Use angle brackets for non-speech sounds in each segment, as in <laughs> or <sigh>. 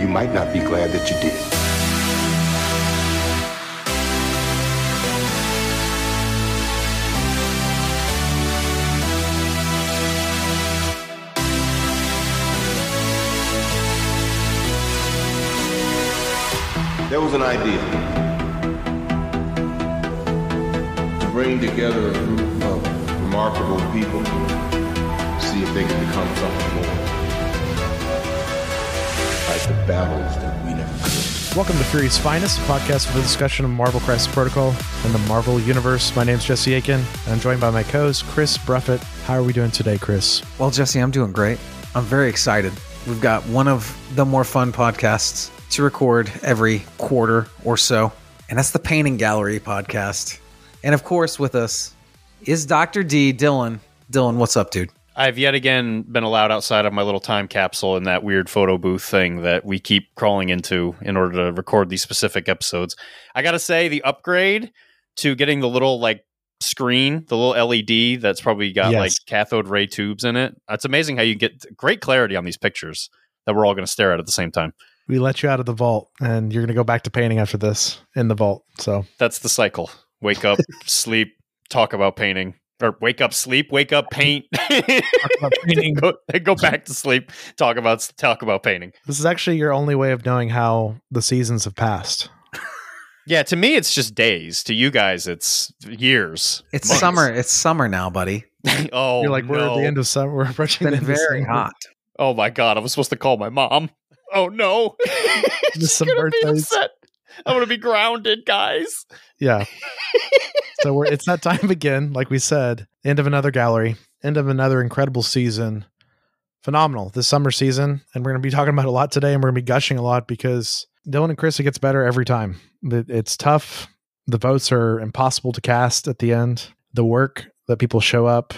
You might not be glad that you did. There was an idea to bring together a group of remarkable people, see if they could become something more. Fight the battles that we never could. Welcome to Fury's Finest, a podcast for the discussion of Marvel Crisis Protocol and the Marvel Universe. My name's Jesse Aiken, and I'm joined by my co-host Chris Bruffett. How are we doing today, Chris? Well, Jesse, I'm doing great. I'm very excited. We've got one of the more fun podcasts to record every quarter or so, and that's the Painting Gallery podcast. And of course, with us is Dr. D, Dylan. Dylan, what's up, dude? I've yet again been allowed outside of my little time capsule in that weird photo booth thing that we keep crawling into in order to record these specific episodes. I got to say, the upgrade to getting the little like screen, the little LED that's probably got Yes. like cathode ray tubes in it. It's amazing how you get great clarity on these pictures that we're all going to stare at at the same time. We let you out of the vault, and you're going to go back to painting after this in the vault. So That's the cycle. Wake up, <laughs> sleep, talk about painting. Or wake up, sleep, wake up, paint. <laughs> painting. go, go back to sleep. Talk about talk about painting. this is actually your only way of knowing how the seasons have passed. Yeah, to me it's just days. To you guys, it's years. It's months. summer. It's summer now, buddy. <laughs> oh, you're like, we're at the end of summer. We're approaching It's the been end of very summer. hot. Oh my god, I was supposed to call my mom. Oh no, <laughs> Just She's gonna be birthdays. Upset. I'm gonna be grounded, guys. Yeah. <laughs> so we're it's that time again, like we said, end of another gallery, end of another incredible season. Phenomenal this summer season. And we're gonna be talking about a lot today, and we're gonna be gushing a lot because Dylan and Chris, it gets better every time. It- It's tough. The votes are impossible to cast at the end. The work that people show up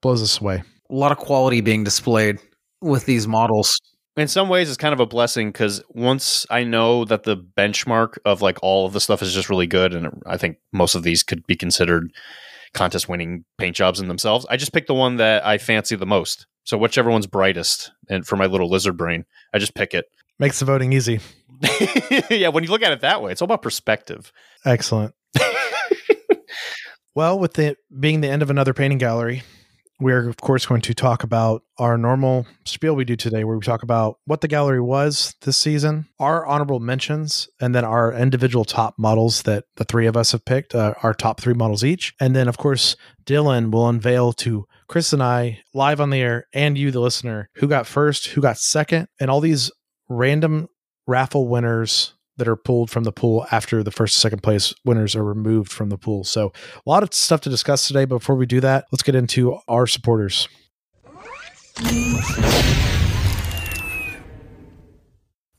blows us away. A lot of quality being displayed with these models. In some ways, it's kind of a blessing because once I know that the benchmark of like all of the stuff is just really good, and I think most of these could be considered contest winning paint jobs in themselves, I just pick the one that I fancy the most. So whichever one's brightest, and for my little lizard brain, I just pick it. Makes the voting easy. <laughs> yeah, when you look at it that way, it's all about perspective. Excellent. <laughs> well, with it being the end of another painting gallery, we're of course going to talk about our normal spiel we do today, where we talk about what the gallery was this season, our honorable mentions, and then our individual top models that the three of us have picked, uh, our top three models each. And then, of course, Dylan will unveil to Chris and I live on the air and you, the listener, who got first, who got second, and all these random raffle winners that are pulled from the pool after the first and second place winners are removed from the pool. So a lot of stuff to discuss today. But before we do that, let's get into our supporters.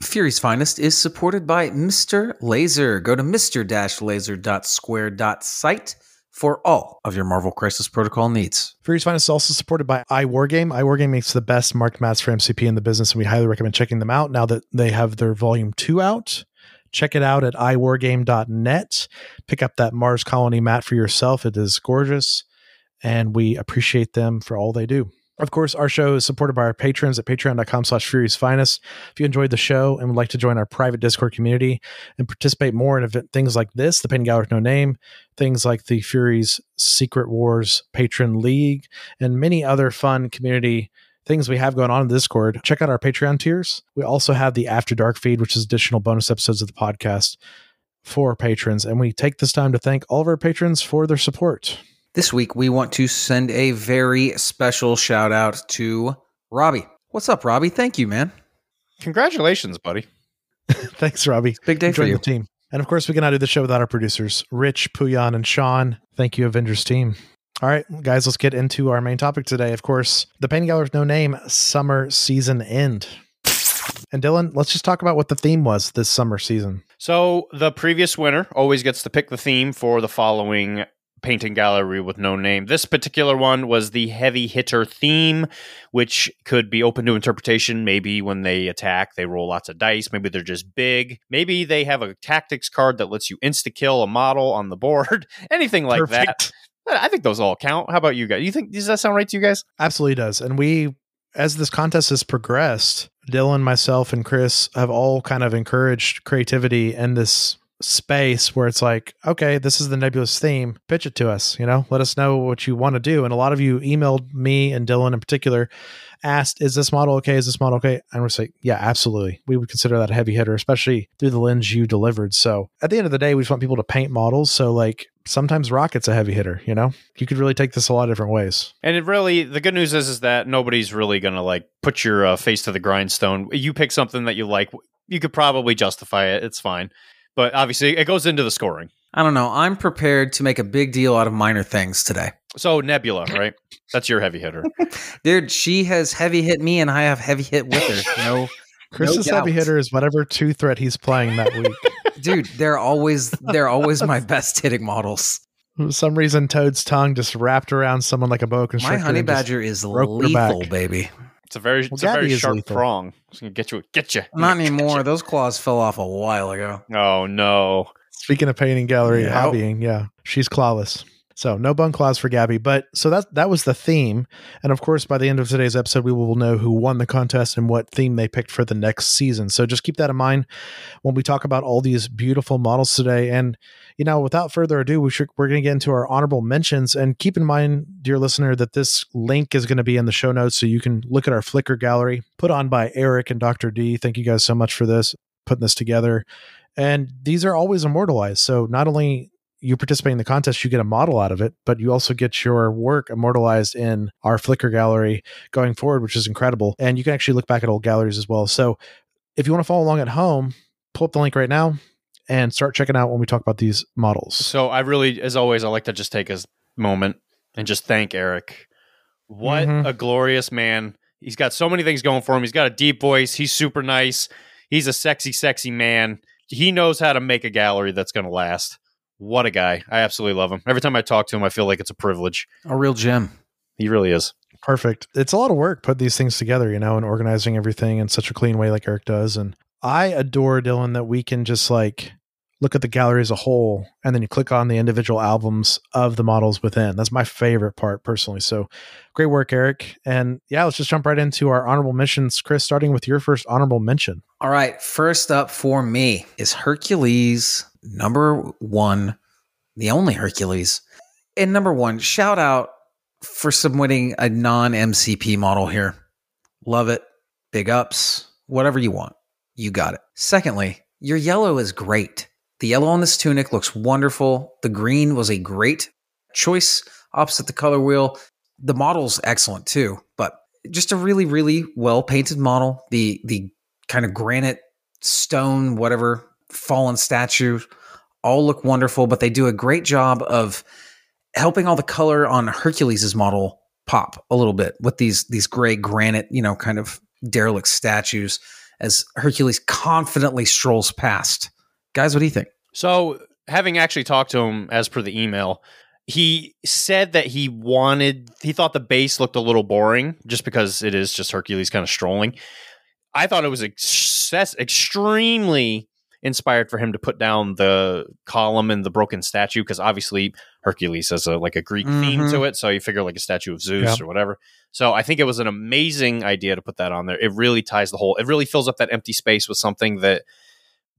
Fury's Finest is supported by Mr. Laser. Go to mr-laser.square.site for all of your Marvel Crisis Protocol needs. Fury's Finest is also supported by iWargame. iWargame makes the best marked mats for MCP in the business, and we highly recommend checking them out now that they have their volume two out. Check it out at iwargame.net. Pick up that Mars Colony mat for yourself. It is gorgeous, and we appreciate them for all they do. Of course, our show is supported by our patrons at patreon.com slash Finest. If you enjoyed the show and would like to join our private Discord community and participate more in event, things like this, the Painting Gallery with No Name, things like the Fury's Secret Wars Patron League, and many other fun community things we have going on in the Discord, check out our Patreon tiers. We also have the After Dark feed, which is additional bonus episodes of the podcast for patrons. And we take this time to thank all of our patrons for their support. This week, we want to send a very special shout out to Robbie. What's up, Robbie? Thank you, man. Congratulations, buddy. <laughs> Thanks, Robbie. Big day for Join you. the team. And of course, we cannot do the show without our producers, Rich, Puyan, and Sean. Thank you, Avengers team. All right, guys, let's get into our main topic today. Of course, the Painting Gallery with No Name summer season end. And Dylan, let's just talk about what the theme was this summer season. So the previous winner always gets to pick the theme for the following painting gallery with no name. This particular one was the heavy hitter theme, which could be open to interpretation. Maybe when they attack, they roll lots of dice. Maybe they're just big. Maybe they have a tactics card that lets you insta kill a model on the board. <laughs> Anything like that. I think those all count. How about you guys? You think does that sound right to you guys? Absolutely does. And we, as this contest has progressed, Dylan, myself, and Chris have all kind of encouraged creativity in this space where it's like, okay, this is the nebulous theme. Pitch it to us. You know, let us know what you want to do. And a lot of you emailed me and Dylan in particular, asked, "Is this model okay? Is this model okay?" And we're like, "Yeah, absolutely. We would consider that a heavy hitter, especially through the lens you delivered." So at the end of the day, we just want people to paint models. So like sometimes Rocket's a heavy hitter. You know, you could really take this a lot of different ways. And it really, the good news is, is that nobody's really going to like put your uh, face to the grindstone. You pick something that you like, you could probably justify it. It's fine. But obviously, it goes into the scoring. I don't know. I'm prepared to make a big deal out of minor things today. So Nebula, right? That's your heavy hitter. <laughs> Dude, she has heavy hit me and I have heavy hit with her. No, Chris's No heavy hitter is whatever two threat he's playing that week. <laughs> dude, they're always they're always my <laughs> best hitting models. For some reason, Toad's tongue just wrapped around someone like a boa My honey badger is lethal, baby. It's a very, Well, it's a very sharp lethal. prong. It's gonna get you, get you. Not anymore. Those claws fell off a while ago. Oh no! Speaking of painting gallery Yeah. hobbying, yeah, she's clawless. So no bun claws for Gabby. But so that that was the theme, and of course, by the end of today's episode, we will know who won the contest and what theme they picked for the next season. So just keep that in mind when we talk about all these beautiful models today. And you know, without further ado, we should we're going to get into our honorable mentions. And keep in mind, dear listener, that this link is going to be in the show notes, so you can look at our Flickr gallery put on by Eric and Dr. D. Thank you guys so much for this putting this together. And these are always immortalized. So not only you participate in the contest, you get a model out of it, but you also get your work immortalized in our Flickr gallery going forward, which is incredible. And you can actually look back at old galleries as well. So if you want to follow along at home, pull up the link right now and start checking out when we talk about these models. So I really, as always, I like to just take a moment and just thank Eric. What Mhm. a glorious man! He's got so many things going for him. He's got a deep voice. He's super nice. He's a sexy, sexy man. He knows how to make a gallery that's going to last. What a guy! I absolutely love him. Every time I talk to him, I feel like it's a privilege. A real gem. He really is. Perfect. It's a lot of work putting these things together, you know, and organizing everything in such a clean way like Eric does. And I adore Dylan that we can just like look at the gallery as a whole and then you click on the individual albums of the models within. That's my favorite part personally. So great work, Eric. And yeah, let's just jump right into our honorable mentions. Chris, starting with your first honorable mention. All right, first up for me is Hercules number one, the only Hercules. And number one, shout out for submitting a non MCP model here. Love it. Big ups. Whatever you want. You got it. Secondly, your yellow is great. The yellow on this tunic looks wonderful. The green was a great choice opposite the color wheel. The model's excellent too, but just a really, really well painted model. The the kind of granite, stone, whatever, fallen statues all look wonderful, but they do a great job of helping all the color on Hercules' model pop a little bit with these these gray granite, you know, kind of derelict statues as Hercules confidently strolls past. Guys, what do you think? So, having actually talked to him as per the email, He said that he wanted, he thought the base looked a little boring just because it is just Hercules kind of strolling. I thought it was excess, extremely inspired for him to put down the column and the broken statue because obviously Hercules has a like a Greek theme Mhm. to it, so you figure like a statue of Zeus Yeah. or whatever. So I think it was an amazing idea to put that on there. It really ties the whole. It really fills up that empty space with something that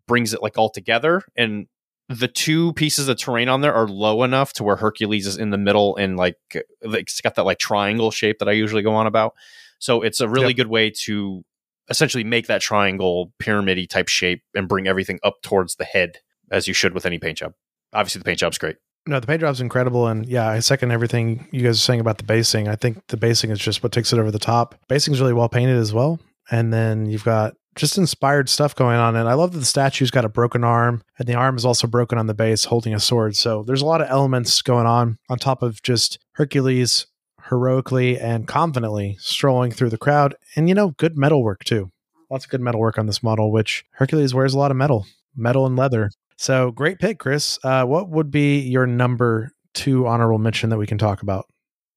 brings it like all together. And the two pieces of terrain on there are low enough to where Hercules is in the middle and like it's got that like triangle shape that I usually go on about. So it's a really Yep. good way to essentially make that triangle pyramidy type shape and bring everything up towards the head as you should with any paint job. Obviously, the paint job's great. No, the paint job's incredible, and yeah, I second everything you guys are saying about the basing. I think the basing is just what takes it over the top. Basing's really well painted as well, and then you've got just inspired stuff going on. And I love that the statue's got a broken arm, and the arm is also broken on the base, holding a sword. So there's a lot of elements going on on top of just Hercules heroically and confidently strolling through the crowd, and you know, good metal work too. Lots of good metal work on this model, which Hercules wears a lot of metal, metal and leather. So great pick, Chris. Uh, what would be your number two honorable mention that we can talk about?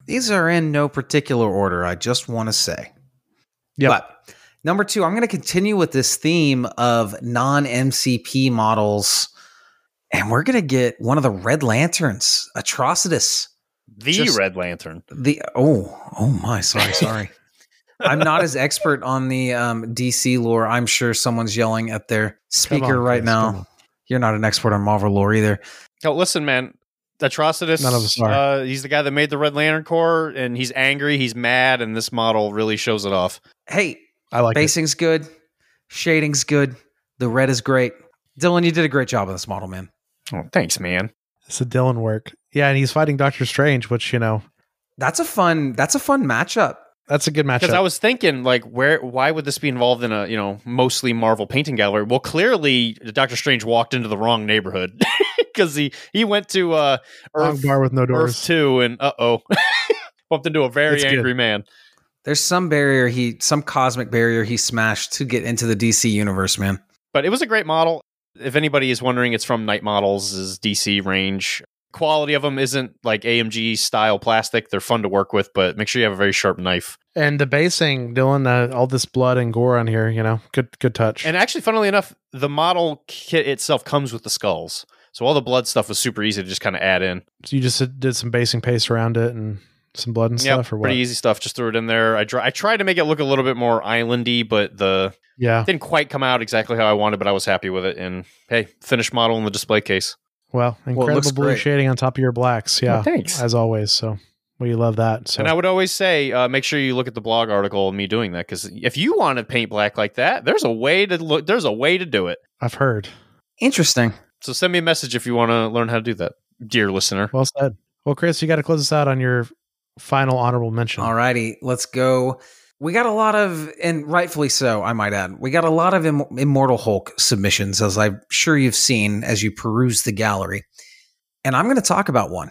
These are in no particular order. I just want to say. Yep. But number two, I'm going to continue with this theme of non MCP models, and we're going to get one of the Red Lanterns, Atrocitus. The Just- Red Lantern. The oh oh my sorry sorry. <laughs> I'm not as expert on the um, DC lore. I'm sure someone's yelling at their speaker on, right Chris, now. You're not an expert on Marvel lore either. Oh, listen, man. Atrocitus. None of us are. Uh, he's the guy that made the Red Lantern Corps, and he's angry. He's mad, and this model really shows it off. Hey, I like it. basing's good, shading's good, the red is great. Dylan, you did a great job on this model, man. Oh, thanks, man. It's a Dylan work. Yeah, and he's fighting Doctor Strange, which you know That's a fun. That's a fun matchup. that's a good matchup. Because I was thinking, like, where? Why would this be involved in a you know mostly Marvel painting gallery? Well, clearly, Doctor Strange walked into the wrong neighborhood <laughs> because he he went to uh, Wrong Earth, bar with no Earth doors. two, and uh oh, <laughs> bumped into a very It's good. angry man. There's some barrier he, some cosmic barrier he smashed to get into the DC universe, man. But it was a great model. If anybody is wondering, it's from Knight Models' DC range. Quality of them isn't like AMG style plastic. They're fun to work with, but make sure you have a very sharp knife. And the basing, Dylan, uh, all this blood and gore on here, you know, good good touch. And actually, funnily enough, the model kit itself comes with the skulls. So all the blood stuff was super easy to just kind of add in. so you just did some basing paste around it and some blood and Yeah, stuff, or what? pretty easy stuff. Just threw it in there. I, dr- I tried to make it look a little bit more islandy, but the Yeah. didn't quite come out exactly how I wanted. But I was happy with it. And hey, finished model in the display case. Well, it incredible looks blue great. shading on top of your blacks. Yeah. Well, thanks. As always. So we love that. So And I would always say, uh, make sure you look at the blog article of me doing that because if you want to paint black like that, there's a way to look. There's a way to do it. I've heard. Interesting. So send me a message if you want to learn how to do that, dear listener. Well said. Well, Chris, you got to close us out on your final honorable mention. All righty, let's go. We got a lot of, and rightfully so, I might add, we got a lot of Im- Immortal Hulk submissions, as I'm sure you've seen as you peruse the gallery. And I'm going to talk about one.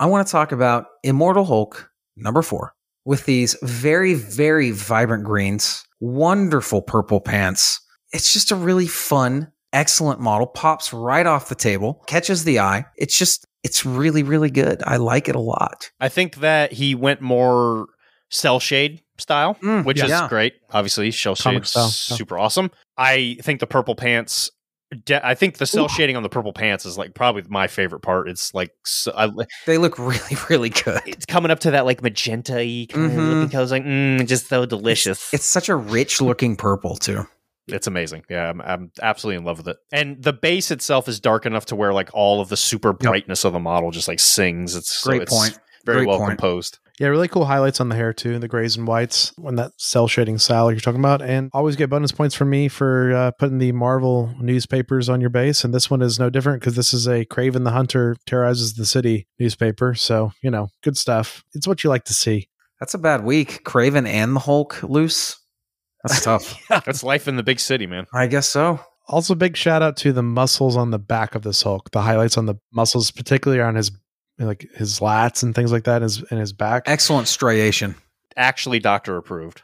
I want to talk about Immortal Hulk number four with these very, very vibrant greens, wonderful purple pants. It's just a really fun, excellent model. Pops right off the table, catches the eye. It's just, it's really, really good. I like it a lot. I think that he went more cell shade style, Mm, which yeah. is great. Obviously, Comic shade style, yeah. super awesome. I think the purple pants. De- I think the cell shading on the purple pants is like probably my favorite part. It's like so, I, They look really, really good. it's coming up to that like magenta y kind Mhm. of looking color. It's like mm, just so delicious. It's such a rich looking purple too. It's amazing. Yeah, I'm, I'm absolutely in love with it. And the base itself is dark enough to where like all of the super brightness of the model just like sings. It's so Great it's point. Very Great well point. composed. Yeah, really cool highlights on the hair too, the grays and whites, when that cell shading style like you're talking about. And always get bonus points from me for uh, putting the Marvel newspapers on your base. And this one is no different because this is a Kraven the Hunter terrorizes the city newspaper. So you know, good stuff. It's what you like to see. That's a bad week. Kraven and the Hulk loose. That's <laughs> tough. yeah. That's life in the big city, man. I guess so. Also, big shout out to the muscles on the back of this Hulk. The highlights on the muscles, particularly on his like his lats and things like that, his and his back. Excellent striation. Actually, doctor approved.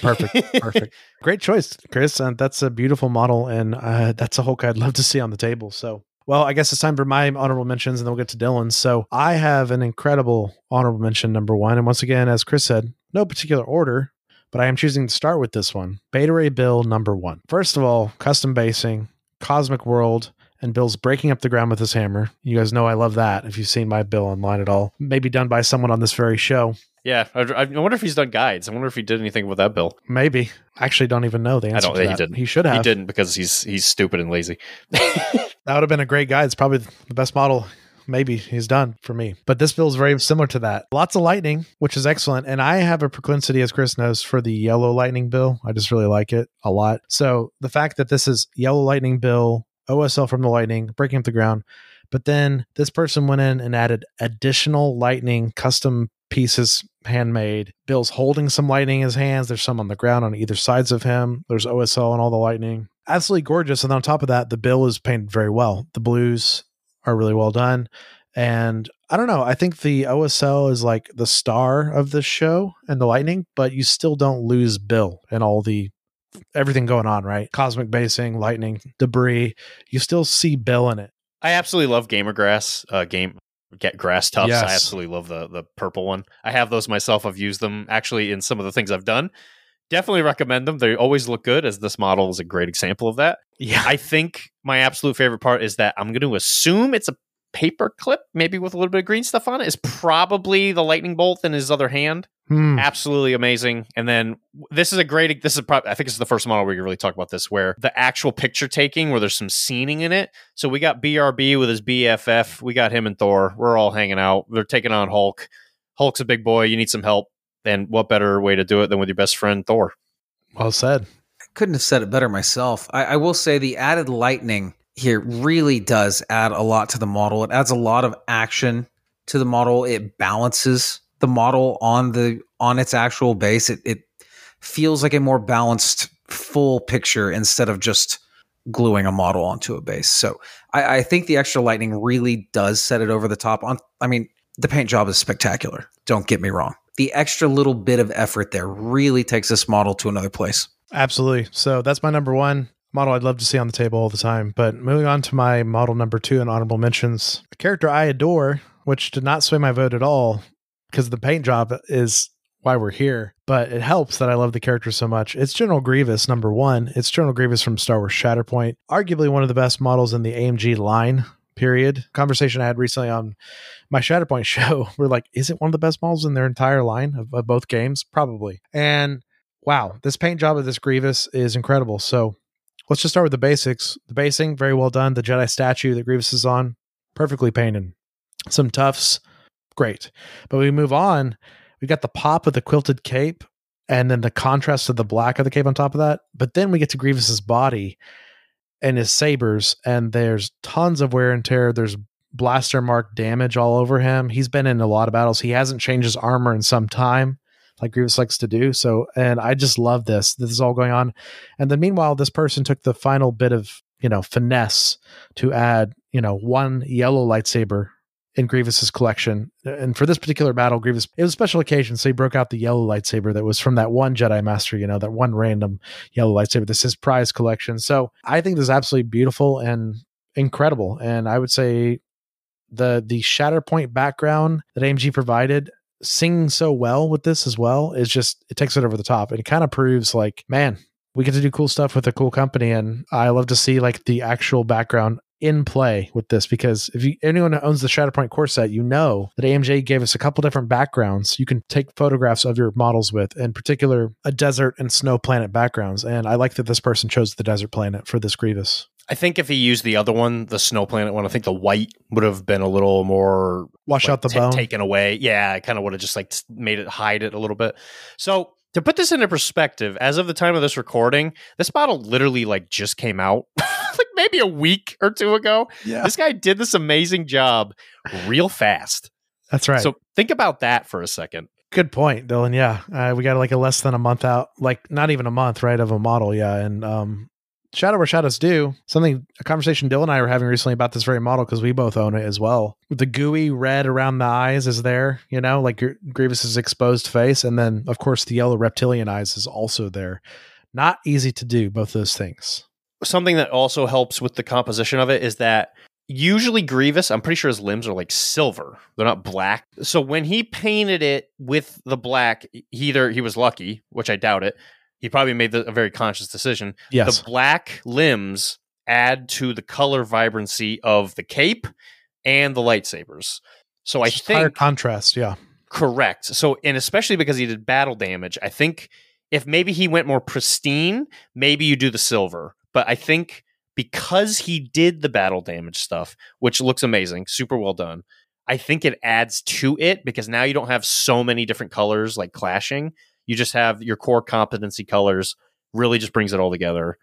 Perfect, <laughs> perfect, great choice, Chris. And that's a beautiful model, and uh, that's a Hulk I'd love to see on the table. So Well, I guess it's time for my honorable mentions and then we'll get to Dylan. So I have an incredible honorable mention number one. And once again, as Chris said, no particular order, but I am choosing to start with this one Beta Ray Bill number one. First of all, custom basing, Cosmic World, and Bill's breaking up the ground with his hammer. You guys know I love that if you've seen my Bill online at all. Maybe done by someone on this very show. Yeah, I, I wonder if he's done guides. I wonder if he did anything with that bill. Maybe. I actually don't even know the answer. I don't. to He didn't. He should have. He didn't because he's he's stupid and lazy. <laughs> That would have been a great guide. It's probably the best model maybe he's done for me. But this bill is very similar to that. Lots of lightning, which is excellent. And I have a proclivity, as Chris knows, for the yellow lightning bill. I just really like it a lot. So the fact that this is yellow lightning bill, OSL from the lightning, breaking up the ground. But then this person went in and added additional lightning custom pieces handmade. Bill's holding some lightning in his hands. There's some on the ground on either sides of him. There's OSL and all the lightning. Absolutely gorgeous. And on top of that, the bill is painted very well. The blues are really well done. And I don't know. I think the OSL is like the star of this show and the lightning, but you still don't lose Bill and all the everything going on, right? Cosmic basing, lightning, debris. You still see Bill in it. I absolutely love gamer grass. Uh, game get grass tufts. Yes. I absolutely love the the purple one. I have those myself. I've used them actually in some of the things I've done. Definitely recommend them. They always look good, as this model is a great example of that. Yeah. I think my absolute favorite part is that I'm going to assume it's a paper clip, maybe with a little bit of green stuff on it. Is probably the lightning bolt in his other hand. Hmm. Absolutely amazing. And then this is a great. This is probably. I think this is the first model where you really talk about this, where the actual picture taking, where there's some scening in it. So we got BRB with his BFF. We got him and Thor. We're all hanging out. They're taking on Hulk. Hulk's a big boy. You need some help. And what better way to do it than with your best friend Thor? Well said. I couldn't have said it better myself. I, I will say the added lightning here really does add a lot to the model. It adds a lot of action to the model. It balances the model on the on its actual base. It it feels like a more balanced full picture instead of just gluing a model onto a base. So I, I think the extra lightning really does set it over the top. On I mean, the paint job is spectacular. Don't get me wrong. The extra little bit of effort there really takes this model to another place. Absolutely. So that's my number one model I'd love to see on the table all the time. But moving on to my model number two and honorable mentions, a character I adore, which did not sway my vote at all because the paint job is why we're here. But it helps that I love the character so much. It's General Grievous, number one. It's General Grievous from Star Wars Shatterpoint, arguably one of the best models in the AMG line. Period. Conversation I had recently on my Shatterpoint <laughs> show. We're like, is it one of the best models in their entire line of, of both games? Probably. And wow, this paint job of this Grievous is incredible. So let's just start with the basics. The basing, very well done. The Jedi statue that Grievous is on, perfectly painted. Some tufts, great. But we move on. We got the pop of the quilted cape and then the contrast of the black of the cape on top of that. But then we get to Grievous's body and his sabers, and there's tons of wear and tear. There's blaster mark damage all over him. He's been in a lot of battles. He hasn't changed his armor in some time, like Grievous likes to do. So, and I just love this. This is all going on. And then meanwhile, this person took the final bit of, you know, finesse to add, you know, one yellow lightsaber in Grievous's collection. And for this particular battle, Grievous, it was a special occasion. So he broke out the yellow lightsaber that was from that one Jedi Master, you know, that one random yellow lightsaber. This is prize collection. So I think this is absolutely beautiful and incredible. And I would say the the Shatterpoint background that AMG provided singing so well with this as well is just it takes it over the top. And it kind of proves like, man, we get to do cool stuff with a cool company. And I love to see like the actual background in play with this because if you anyone who owns the Shatterpoint core set, you know that AMG gave us a couple different backgrounds you can take photographs of your models with, in particular a desert and snow planet backgrounds. And I like that this person chose the desert planet for this Grievous. I think if he used the other one, the snow planet one, I think the white would have been a little more Wash like, out the ta- bone. taken away. Yeah, I kind of would have just like made it hide it a little bit. So to put this into perspective, as of the time of this recording, this model literally like just came out <laughs> maybe a week or two ago. Yeah. This guy did this amazing job real fast. That's right. So think about that for a second. Good point, Dylan. Yeah, uh, we got like a less than a month out, like not even a month, right, of a model. Yeah, and um, shadow where shadows do something. A conversation Dylan and I were having recently about this very model because we both own it as well. The gooey red around the eyes is there, you know, like Gr- Grievous's exposed face, and then of course the yellow reptilian eyes is also there. Not easy to do both those things. Something that also helps with the composition of it is that usually Grievous, I'm pretty sure his limbs are like silver. They're not black. So when he painted it with the black, he either he was lucky, which I doubt it. He probably made the, a very conscious decision. Yes. The black limbs add to the color vibrancy of the cape and the lightsabers. So I Just higher think contrast. Yeah. Correct. So, and especially because he did battle damage, I think if maybe he went more pristine, maybe you do the silver. But I think because he did the battle damage stuff, which looks amazing, super well done, I think it adds to it because now you don't have so many different colors like clashing. You just have your core competency colors, really just brings it all together.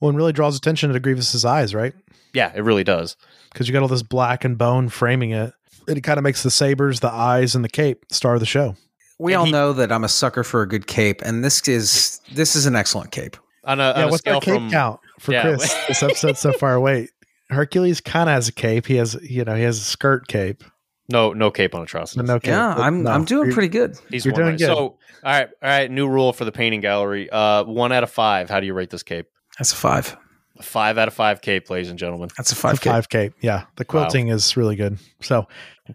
Well, and really draws attention to Grievous's eyes, right? Yeah, it really does. Because you got all this black and bone framing it. It kind of makes the sabers, the eyes, and the cape star of the show. We And all he- know that I'm a sucker for a good cape, and this is this is an excellent cape. On a, yeah, on a what's scale that cape from count for Yeah. Chris? this episode's so far away. <laughs> Hercules kind of has a cape. He has, you know, he has a skirt cape, no no cape on Atrocitus. but no cape. yeah, I'm no, I'm doing pretty good. He's You're doing right. good. So, all right, all right. New rule for the painting gallery. Uh, one out of five. How do you rate this cape? That's a five. A five out of five cape, ladies and gentlemen. That's a It's a five. cape. five cape. Yeah, the quilting is really good. So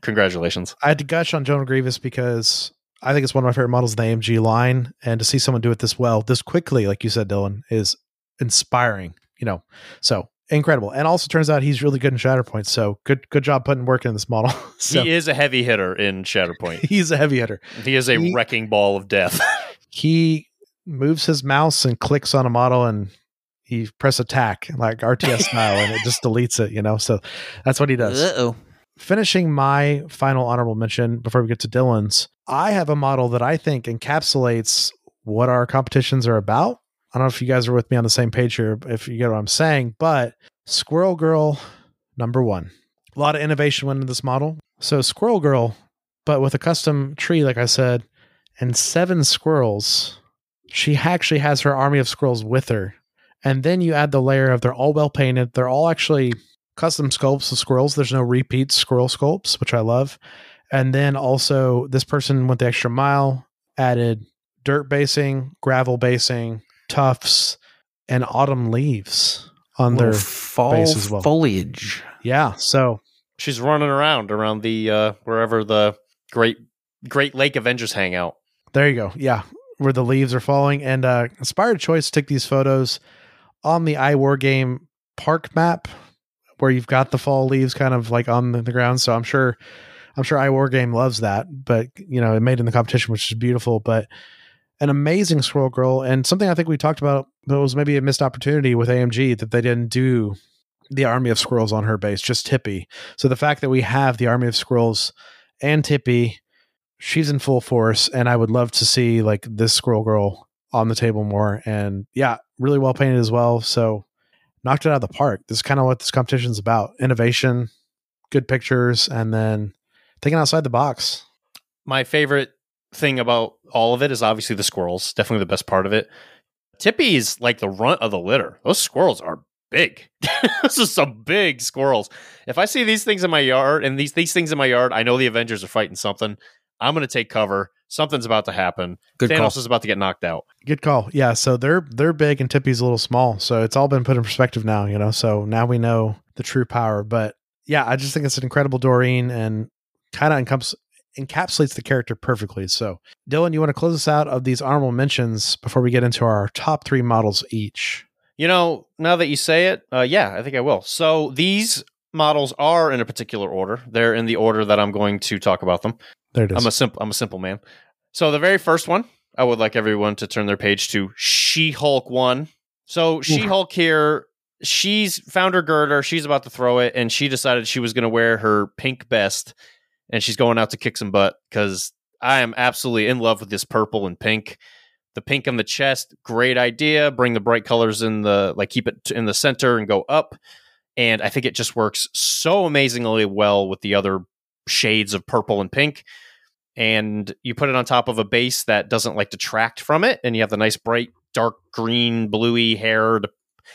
Congratulations. I had to gush on Jonah Grievous because I think it's one of my favorite models in the AMG line, and to see someone do it this well, this quickly, like you said, Dylan, is inspiring. You know, so incredible. And also turns out he's really good in Shatterpoint. So good, good job putting work in this model. <laughs> so he is a heavy hitter in Shatterpoint. <laughs> he's a heavy hitter. he is a He- wrecking ball of death. <laughs> He moves his mouse and clicks on a model and he press attack like RTS style and it just deletes it, you know. So that's what he does. Uh-oh. Finishing my final honorable mention before we get to Dylan's, I have a model that I think encapsulates what our competitions are about. I don't know if you guys are with me on the same page here, if you get what I'm saying, but Squirrel Girl number one. A lot of innovation went into this model. So Squirrel Girl, but with a custom tree, like I said, and seven squirrels, she actually has her army of squirrels with her. And then you add the layer of they're all well painted. They're all actually custom sculpts of squirrels. There's no repeat squirrel sculpts, which I love. And then also, this person went the extra mile, added dirt basing, gravel basing, tufts, and autumn leaves on their. fall base as well. foliage. Yeah. So, She's running around around the uh, wherever the great Great Lake Avengers hang out. there you go. Yeah. Where the leaves are falling. And uh, Inspired Choice took these photos on the iWargame park map where you've got the fall leaves kind of like on the, ground. So I'm sure I'm sure iWargame loves that, but you know, it made in the competition, which is beautiful, but an amazing Squirrel Girl and something I think we talked about that was maybe a missed opportunity with AMG that they didn't do the army of squirrels on her base, just Tippy. So the fact that we have the army of squirrels and Tippy, she's in full force, and I would love to see like this Squirrel Girl on the table more. And yeah, really well painted as well. So knocked it out of the park. This is kind of what this competition's about: innovation, good pictures, and then thinking outside the box. My favorite thing about all of it is obviously the squirrels. Definitely the best part of it. Tippy's like the runt of the litter. Those squirrels are big. <laughs> this is some big squirrels. If I see these things in my yard and these these things in my yard, I know the Avengers are fighting something. I'm going to take cover. Something's about to happen. Good Thanos call. is about to get knocked out. Good call. Yeah, so they're they're big and Tippy's a little small. So it's all been put in perspective now, you know. So now we know the true power. But yeah, I just think it's an incredible Doreen and kind of encompass, encapsulates the character perfectly. So Dylan, you want to close us out of these honorable mentions before we get into our top three models each? You know, now that you say it, uh, yeah, I think I will. So these models are in a particular order. They're in the order that I'm going to talk about them. There it is. I'm a simple I'm a simple man. So the very first one, I would like everyone to turn their page to She-Hulk 1. So She-Hulk here, she's found her girder, she's about to throw it and she decided she was going to wear her pink best and she's going out to kick some butt cuz I am absolutely in love with this purple and pink. The pink on the chest, great idea. Bring the bright colors in the like keep it in the center and go up. And I think it just works so amazingly well with the other shades of purple and pink and you put it on top of a base that doesn't like detract from it and you have the nice bright dark green bluey hair de-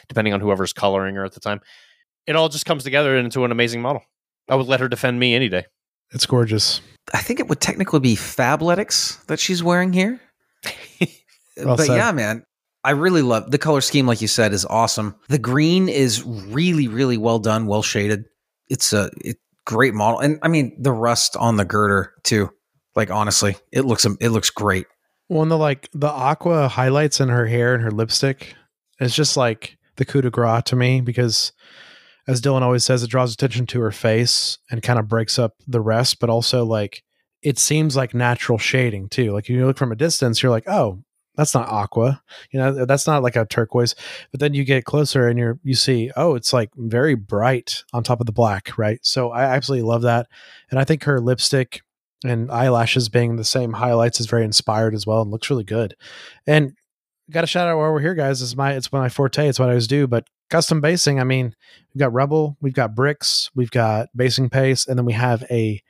depending on whoever's coloring her at the time it all just comes together into an amazing model i would let her defend me any day it's gorgeous. I think it would technically be Fabletics that she's wearing here. <laughs> Well but said. yeah, man, I really love the color scheme. Like you said, is awesome. The green is really, really well done, well shaded. it's a it, great model, and I mean the rust on the girder too. Like honestly, it looks it looks great. Well, and the like the aqua highlights in her hair and her lipstick is just like the coup de grace to me because, as Dylan always says, it draws attention to her face and kind of breaks up the rest, but also like it seems like natural shading too. Like you look from a distance, you're like, oh, that's not aqua, you know, that's not like a turquoise. But then you get closer and you're you see, oh, it's like very bright on top of the black, right? So I absolutely love that, and I think her lipstick and eyelashes being the same highlights is very inspired as well and looks really good. And got a shout out while we're here, guys. It's my it's my forte. It's what I always do. But custom basing, I mean, we've got rubble we've got bricks, we've got basing paste, and then we have a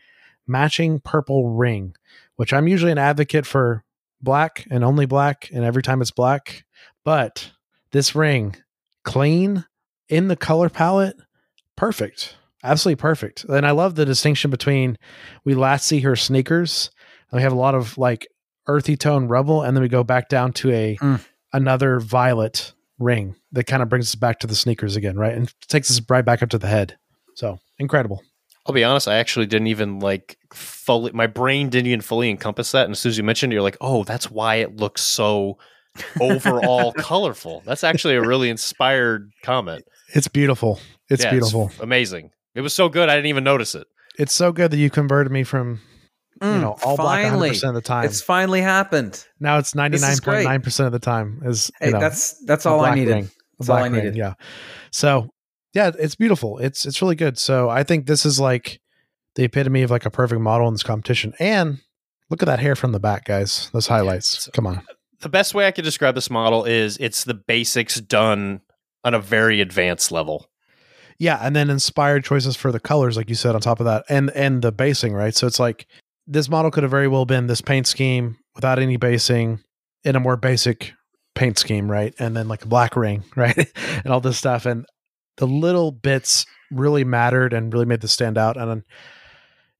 matching purple ring, which I'm usually an advocate for black and only black, and every time it's black. But this ring, clean in the color palette, perfect absolutely perfect. And I love the distinction between we last see her sneakers, and we have a lot of like earthy tone rubble, and then we go back down to a mm. another violet ring that kind of brings us back to the sneakers again, right? And takes us right back up to the head. So incredible. I'll be honest, I actually didn't even like fully my brain didn't even fully encompass that. And as soon as you mentioned it, you're like, oh, that's why it looks so overall <laughs> colorful. That's actually a really inspired comment. It's beautiful. It's yeah, beautiful. It's amazing. It was so good I didn't even notice it. It's so good that you converted me from mm, you know all finally, black 100% of the time. It's finally happened. Now it's 99.9% of the time is hey, know, that's that's all I needed. Ring, that's all I needed. Yeah. So, yeah, it's beautiful. It's it's really good. So, I think this is like the epitome of like a perfect model in this competition. And look at that hair from the back, guys. Those highlights. Come on. <laughs> The best way I could describe this model is it's the basics done on a very advanced level. Yeah, and then inspired choices for the colors, like you said, on top of that, and and the basing, right? So it's like this model could have very well been this paint scheme without any basing in a more basic paint scheme, right? And then like a black ring, <laughs> right? and all this stuff. And the little bits really mattered and really made this stand out. And then,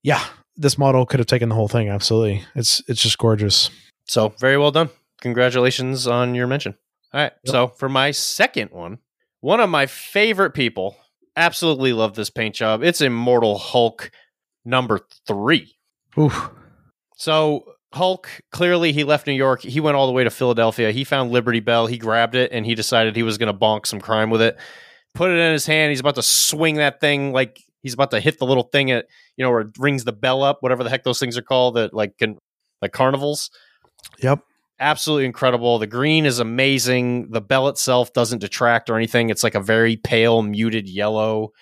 yeah, this model could have taken the whole thing. Absolutely. It's it's just gorgeous. So very well done. Congratulations on your mention. All right. Yep. So for my second one, one of my favorite people absolutely love this paint job. It's Immortal Hulk number three. Oof. So Hulk clearly he left New York. He went all the way to Philadelphia. He found Liberty Bell. He grabbed it and he decided he was going to bonk some crime with it. Put it in his hand. He's about to swing that thing like he's about to hit the little thing at you know or rings the bell up, whatever the heck those things are called that like can like carnivals. Yep absolutely incredible. The green is amazing. The bell itself doesn't detract or anything. It's like a very pale, muted yellow.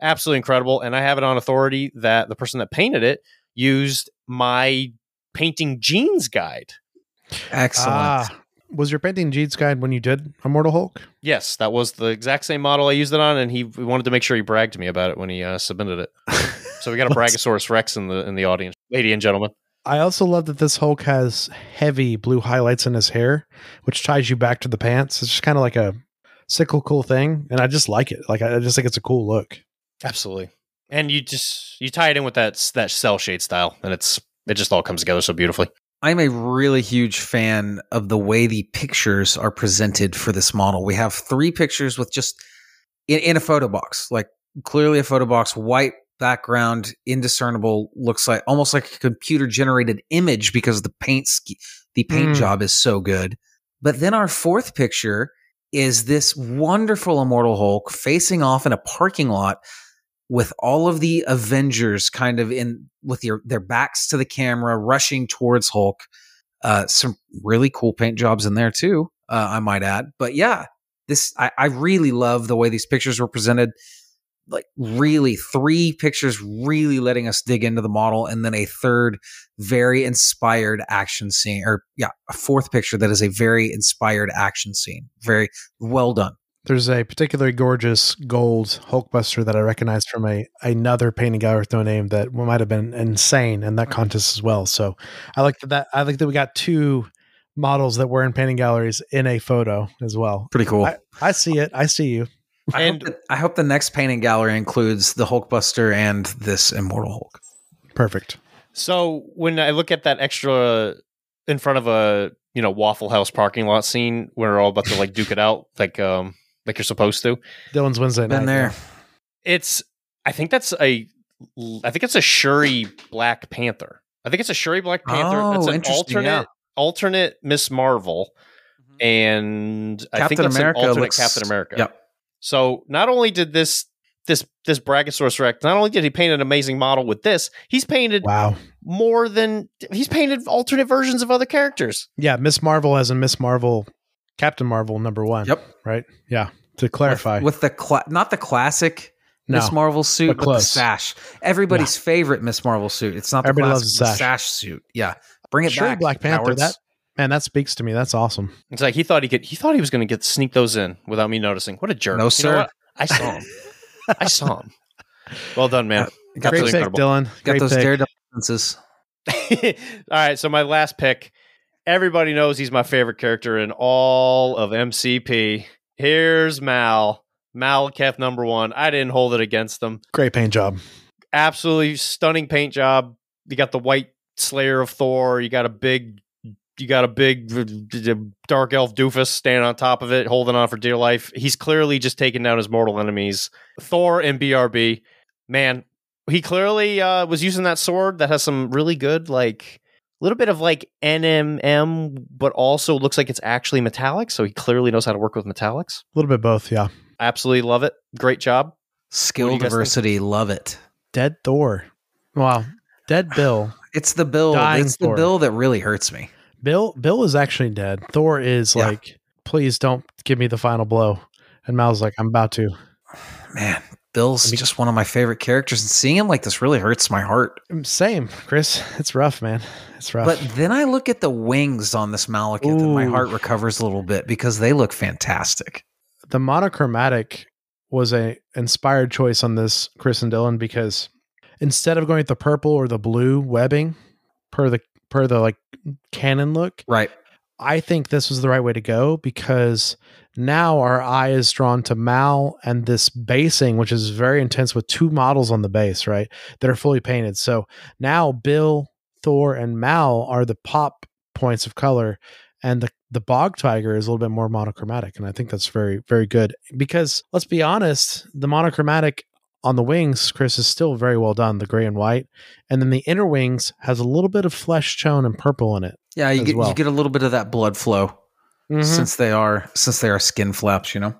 Absolutely incredible. And I have it on authority that the person that painted it used my painting jeans guide. Excellent. Ah, was your painting jeans guide when you did Immortal Hulk? Yes, that was the exact same model I used it on, and he wanted to make sure he bragged to me about it when he uh, submitted it. <laughs> so we got a Bragosaurus Rex in the in the audience, lady and gentlemen. I also love that this Hulk has heavy blue highlights in his hair, which ties you back to the pants. It's just kind of like a cyclical thing, and I just like it. Like I just think it's a cool look. Absolutely, and you just you tie it in with that that cell shade style, and it's it just all comes together so beautifully. I'm a really huge fan of the way the pictures are presented for this model. We have three pictures with just in, in a photo box, like clearly a photo box, white background indiscernible looks like almost like a computer generated image because the paint the paint mm. job is so good but then our fourth picture is this wonderful immortal hulk facing off in a parking lot with all of the avengers kind of in with your their backs to the camera rushing towards hulk uh, some really cool paint jobs in there too uh, i might add. But yeah this I, I really love the way these pictures were presented. Like really three pictures really letting us dig into the model and then a third very inspired action scene or yeah a fourth picture that is a very inspired action scene. Very well done there's a particularly gorgeous gold Hulkbuster that I recognize from a another painting gallery with no name that might have been insane in that contest as well. So I like that. I like that we got two models that were in painting galleries in a photo as well. Pretty cool. I, I see it. I see you. I and hope I hope the next painting gallery includes the Hulkbuster and this Immortal Hulk. Perfect. So when I look at that extra in front of a you know Waffle House parking lot scene where we're all about to like duke it out like um like you're supposed to. Dylan's Wednesday night. Been there. It's I think that's a I think it's a Shuri Black Panther. I think it's a Shuri Black Panther. Oh, it's an interesting, alternate yeah. alternate Miss Marvel, mm-hmm. and I think Captain it's America an alternate looks- Captain America. Yep. So not only did this this this Brachiosaurus Rex, not only did he paint an amazing model with this, he's painted Wow. more than he's painted alternate versions of other characters. Yeah, Miss Marvel as in Miss Marvel, Captain Marvel number one. Yep. Right. Yeah. To clarify. with, with the cla- not the classic No, Miss Marvel suit, but but, the sash. Everybody's favorite Miss Marvel suit. It's not the Everybody classic, loves the the sash. suit. Yeah, bring it Shuri back. Black Panther. cowards. That man, that speaks to me. That's awesome. It's like he thought he could. He thought he was going to get sneak those in without me noticing. What a jerk! No, You know sir. I saw him. I saw him. Well done, man. <laughs> Uh, got Great those, pick, incredible. Dylan. got Great those pick. daredevil senses. <laughs> all right, so my last pick. Everybody knows he's my favorite character in all of MCP. Here's Mal. Mal Malekith number one. I didn't hold it against him. Great paint job. Absolutely stunning paint job. You got the white Slayer of Thor. You got a big, you got a big dark elf doofus standing on top of it, holding on for dear life. He's clearly just taking down his mortal enemies. Thor and BRB, man, he clearly uh, was using that sword that has some really good like a little bit of like NMM, but also looks like it's actually metallic. So he clearly knows how to work with metallics. A little bit both. Yeah. Absolutely love it. Great job. Skill What do diversity, love it. Dead Thor. Wow. Dead Bill. <sighs> It's the bill. Dying It's the bill that really hurts me. Bill. Bill is actually dead. Thor is Yeah. like, please don't give me the final blow. And Mal's like, I'm about to. Man, Bill's just one of my favorite characters, and seeing him like this really hurts my heart. Mm, same, Chris. It's rough, man. It's rough. But then I look at the wings on this Malekith, and my heart recovers a little bit because they look fantastic. the monochromatic was a inspired choice on this Chris and Dylan because instead of going with the purple or the blue webbing per the per the like canon look, Right. I think this was the right way to go because now our eye is drawn to Mal and this basing, which is very intense with two models on the base, right? That are fully painted. So now Bill, Thor, and Mal are the pop points of color, and the the bog tiger is a little bit more monochromatic, and I think that's very very good because let's be honest, the monochromatic on the wings, Chris, is still very well done, the gray and white, and then the inner wings has a little bit of flesh tone and purple in it. Yeah, you get well. you get a little bit of that blood flow Mhm. since they are since they are skin flaps. You know.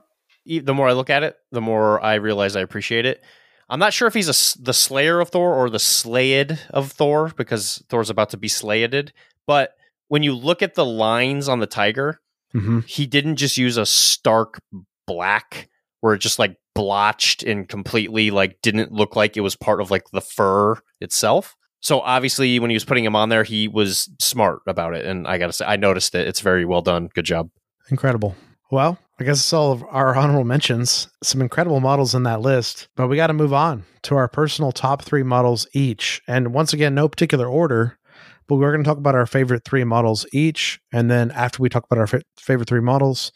the more I look at it, the more I realize I appreciate it. I'm not sure if he's a the Slayer of Thor or the Slayed of Thor because Thor's about to be slayed. But when you look at the lines on the tiger, Mhm. he didn't just use a stark black where it just like blotched and completely like didn't look like it was part of like the fur itself. So obviously, when he was putting him on there, he was smart about it, and I gotta say, I noticed it. It's very well done. Good job. Incredible. Well, I guess it's all of our <laughs> honorable mentions. Some incredible models in that list, but we got to move on to our personal top three models each. And once again, no particular order, but we're going to talk about our favorite three models each. And then after we talk about our fa- favorite three models,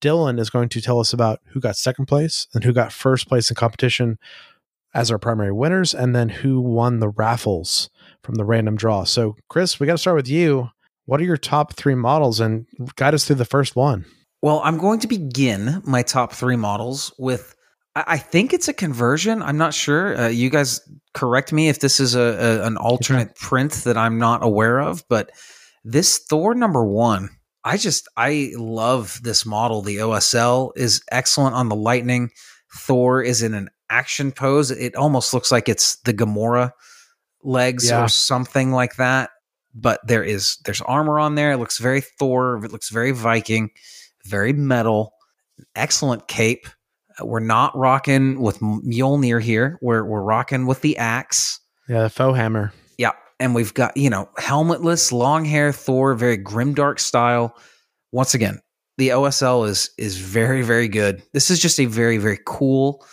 Dylan is going to tell us about who got second place and who got first place in competition as our primary winners, and then who won the raffles from the random draw. So, Chris, we got to start with you. What are your top three models and guide us through the first one? Well, I'm going to begin my top three models with. I I think it's a conversion. I'm not sure. Uh, you guys correct me if this is a, a an alternate print that I'm not aware of, but this Thor number one, I just I love this model. The OSL is excellent on the lightning. Thor is in an action pose. It almost looks like it's the Gamora legs Yeah. or something like that. But there is there's armor on there. It looks very Thor. It looks very Viking, very metal. Excellent cape. Uh, We're not rocking with Mjolnir here. We're we're rocking with the axe. Yeah, the faux hammer. Yeah. And we've got, you know, helmetless, long hair Thor, very grimdark style. Once again, the OSL is is very, very good. This is just a very, very cool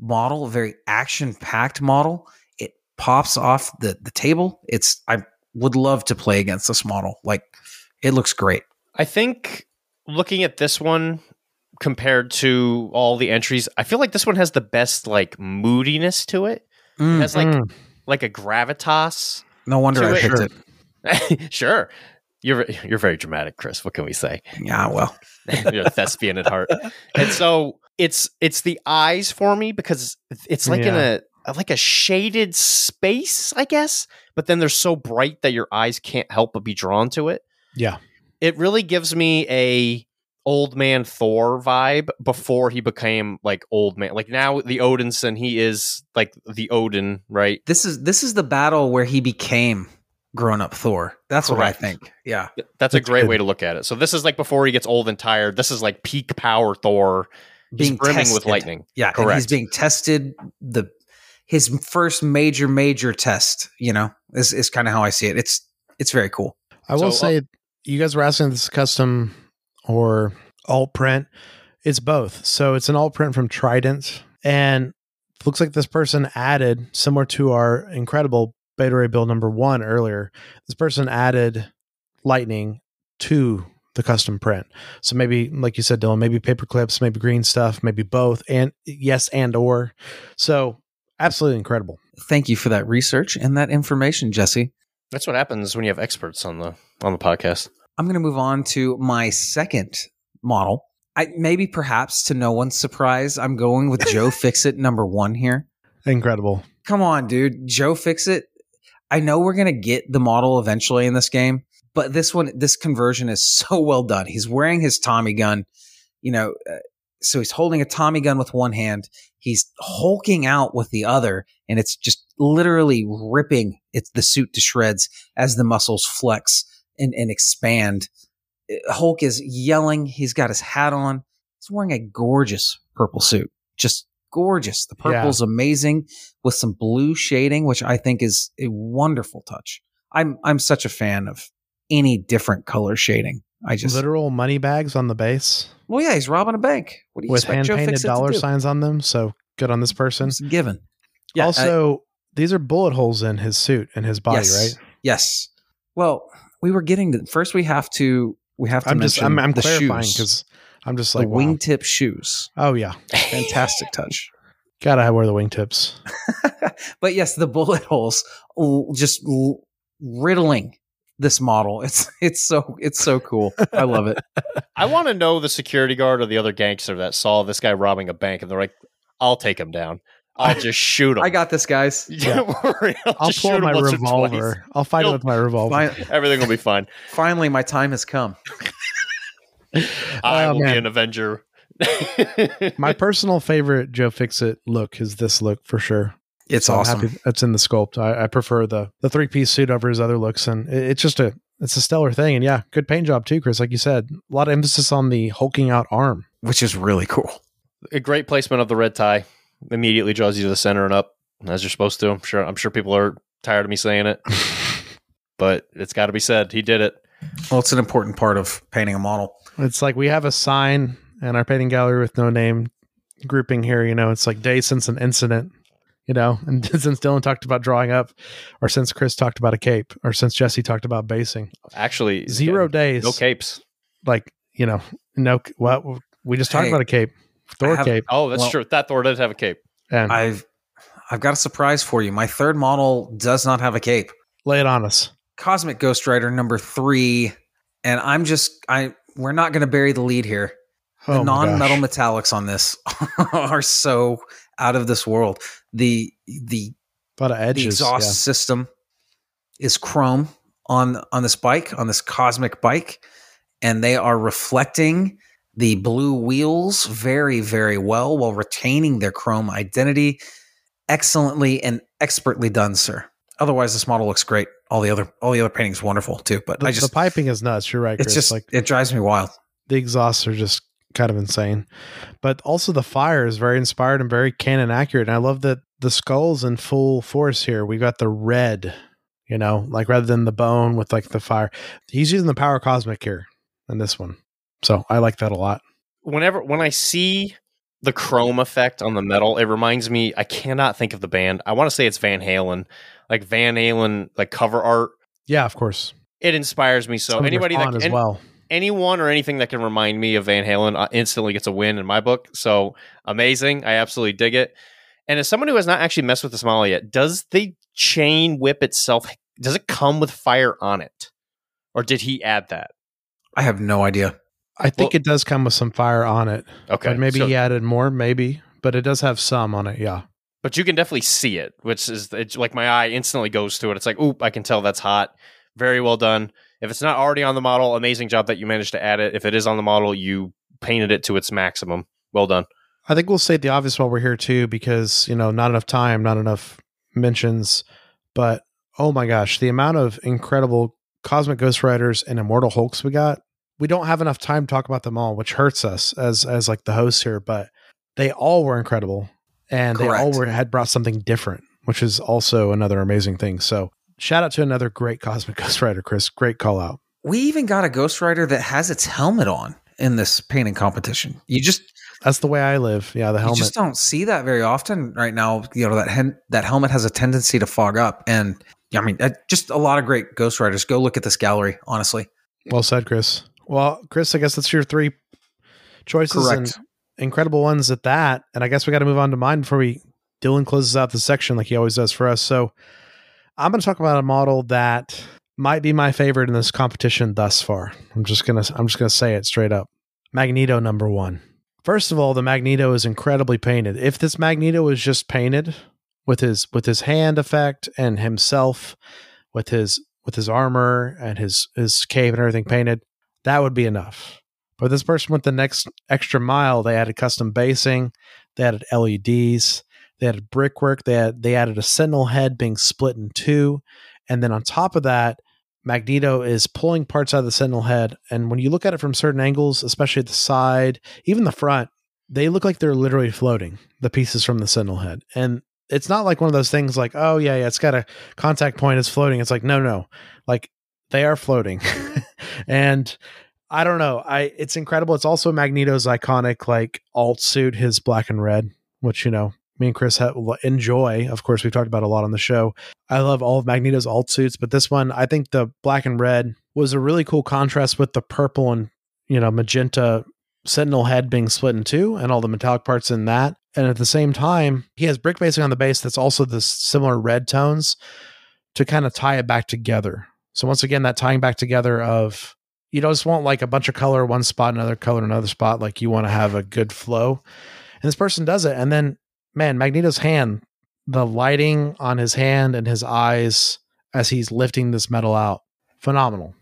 model, very action-packed model. It pops off the the table. It's I would love to play against this model. Like it looks great. I think looking at this one compared to all the entries, I feel like this one has the best like moodiness to it. It Mm, has like Mm. like a gravitas. no wonder to I it. picked Sure. it. <laughs> sure. You're you're very dramatic, Chris. What can we say? Yeah, well. <laughs> you're a thespian at heart. And so it's it's the eyes for me because it's like in a like a shaded space, I guess. But then they're so bright that your eyes can't help but be drawn to it. Yeah. It really gives me a old man Thor vibe before he became like old man. Like now the Odinson, he is like the Odin, right? This is this is the battle where he became grown up Thor. That's what I think. Yeah. That's a great good. way to look at it. So this is like before he gets old and tired. This is like peak power Thor. He's Being brimming with lightning. Yeah, and he's being tested. The his first major major test. You know, is is kind of how I see it. It's it's very cool. I will So, uh, say, you guys were asking if this custom or alt print. It's both. So it's an alt print from Trident, and looks like this person added, similar to our incredible Beta Ray Bill number one earlier. This person added lightning to the custom print. So maybe, like you said, Dylan, maybe paper clips, maybe green stuff, maybe both, and yes, and or. So absolutely incredible. Thank you for that research and that information, Jesse. That's what happens when you have experts on the on the podcast. I'm going to move on to my second model. I maybe perhaps to no one's surprise, I'm going with Joe <laughs> Fixit number one here. Incredible. Come on, dude. Joe Fixit. I know we're going to get the model eventually in this game, but this one, this conversion is so well done. He's wearing his Tommy gun, you know, uh, so he's holding a Tommy gun with one hand. He's hulking out with the other, and it's just literally ripping it's the suit to shreds as the muscles flex and, and expand. Uh, Hulk is yelling. He's got his hat on. He's wearing a gorgeous purple suit. Just gorgeous. The Yeah. purple's amazing with some blue shading, which I think is a wonderful touch. I'm I'm such a fan of any different color shading. I just Literal money bags on the base well, yeah, he's robbing a bank. What do you with expect hand Joe painted dollar signs on them. So good on this person. It's given. Yeah. I- also, these are bullet holes in his suit and his body, yes, right? Yes. Well, we were getting to first. We have to. We have to I'm just I'm, I'm the clarifying shoes. because I'm just the like wow. wingtip shoes. Oh yeah, Fantastic touch. <laughs> gotta wear the wingtips. <laughs> but yes, the bullet holes just riddling this model. It's <laughs> it's so it's so cool. I love it. <laughs> I want to know the security guard or the other gangster that saw this guy robbing a bank, and they're like, "I'll take him down. I'll <laughs> just shoot him." I got this, guys. Don't worry. I'll, I'll just pull shoot my once revolver. I'll fight him You'll- with my revolver. Fi- Everything will be fine. finally, my time has come. I Oh, will be an Avenger. my personal favorite Joe Fixit look is this look for sure. It's So I'm awesome. happy That's in the sculpt. I, I prefer the the three piece suit over his other looks, and it, it's just a it's a stellar thing. And yeah, good paint job too, Chris. Like you said, a lot of emphasis on the hulking out arm. which is really cool. a great placement of the red tie. Immediately draws you to the center and up as you're supposed to. I'm sure. I'm sure people are tired of me saying it, <laughs> but it's got to be said. He did it. Well, it's an important part of painting a model. It's like we have a sign in our painting gallery with no name grouping here. You know, it's like days since an incident. You know, <laughs> and since Dylan talked about drawing up, or since Chris talked about a cape, or since Jesse talked about basing, Actually, zero yeah, days. No capes. Like you know, no. What we just talked Hey, about a cape, Thor have- cape, Oh, that's Well- true. That Thor does have a cape. and I've I've got a surprise for you. My third model does not have a cape. lay it on us. Cosmic Ghost Rider number three, and I'm just I we're not going to bury the lead here. Oh the Oh non-metal gosh. metallics on this <laughs> are so out of this world. The the A lot of the edges. exhaust yeah. system is chrome on on this bike on this cosmic bike and they are reflecting the blue wheels very very well while retaining their chrome identity excellently and expertly done sir otherwise this model looks great all the other all the other paintings wonderful too but The, i just the piping is nuts. You're right, Chris. it's just like it drives me wild the exhausts are just kind of insane. But also the fire is very inspired and very canon accurate. And I love that the skull's in full force here. We got the red, you know, like rather than the bone with like the fire. He's using the power cosmic here in this one. So I like that a lot. Whenever when I see the chrome effect on the metal, it reminds me. I cannot think of the band. I want to say it's Van Halen, like Van Halen, like cover art. Yeah, of course. It inspires me so. Anybody that as well. Anyone or anything that can remind me of Van Halen uh, instantly gets a win in my book. So amazing. I absolutely dig it. And as someone who has not actually messed with this model yet, does the chain whip itself, does it come with fire on it? Or did he add that? i have no idea I think Well- it does come with some fire on it. Okay. But maybe so- he added more, maybe. But it does have some on it, yeah. but you can definitely see it, which is it's like my eye instantly goes to it. It's like, oop, I can tell that's hot. Very well done. If it's not already on the model, amazing job that you managed to add it. If it is on the model, you painted it to its maximum. Well done. I think we'll state the obvious while we're here too, because you know, not enough time, not enough mentions. But oh my gosh, the amount of incredible Cosmic Ghost Riders and Immortal Hulks we got. We don't have enough time to talk about them all, which hurts us as as like the hosts here. But they all were incredible, and they all were had brought something different, which is also another amazing thing. So shout out to another great Cosmic <laughs> Ghost Rider, Chris. Great call out. We even got a Ghost Rider that has its helmet on in this painting competition. You just That's the way I live. Yeah, the helmet. you just don't see that very often right now. You know that hen- that helmet has a tendency to fog up, and I mean, just a lot of great Ghost Riders. Go look at this gallery. Honestly, Well said, Chris. Well, Chris, I guess that's your three choices Correct. and incredible ones at that. And I guess we got to move on to mine before we Dylan closes out the section like he always does for us. So I'm going to talk about a model that might be my favorite in this competition thus far. I'm just gonna I'm just gonna say it straight up. Magneto number one. First of all, the Magneto is incredibly painted. If this Magneto was just painted with his with his hand effect and himself with his with his armor and his his cave and everything painted, that would be enough. But this person went the next extra mile. They added custom basing, they added LEDs, they added brickwork, they had they added a sentinel head being split in two, and then on top of that, Magneto is pulling parts out of the sentinel head. And when you look at it from certain angles, especially at the side, even the front, they look like they're literally floating, the pieces from the sentinel head. And it's not like one of those things like, oh yeah, yeah, it's got a contact point, it's floating. It's like, no, no. Like they are floating. <laughs> and I don't know. I it's incredible. It's also Magneto's iconic like alt suit, his black and red, which you know me and Chris have, enjoy. Of course, we've talked about a lot on the show. I love all of Magneto's alt suits, but this one, I think the black and red was a really cool contrast with the purple and you know magenta Sentinel head being split in two, and all the metallic parts in that. And at the same time, he has brick basing on the base that's also the similar red tones to kind of tie it back together. So once again, that tying back together of you don't just want like a bunch of color one spot, another color another spot. Like you want to have a good flow. And this person does it. And then, man, Magneto's hand, the lighting on his hand and his eyes as he's lifting this metal out, phenomenal.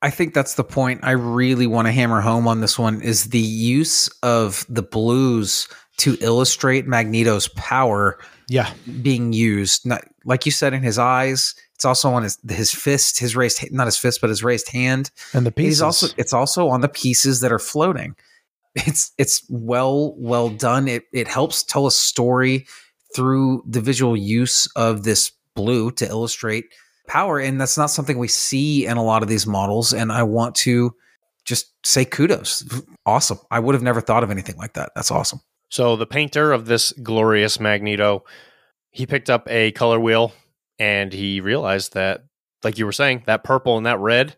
I think that's the point I really want to hammer home on this one is the use of the blues to illustrate Magneto's power Yeah. being used. Not, like you said in his eyes, it's also on his his fist, his raised not his fist, but his raised hand. And the pieces. He's also it's also on the pieces that are floating. It's it's well well done. It it helps tell a story through the visual use of this blue to illustrate power and that's not something we see in a lot of these models and I want to just say kudos. Awesome. I would have never thought of anything like that. That's awesome. So the painter of this glorious Magneto, he picked up a color wheel and he realized that, like you were saying, that purple and that red,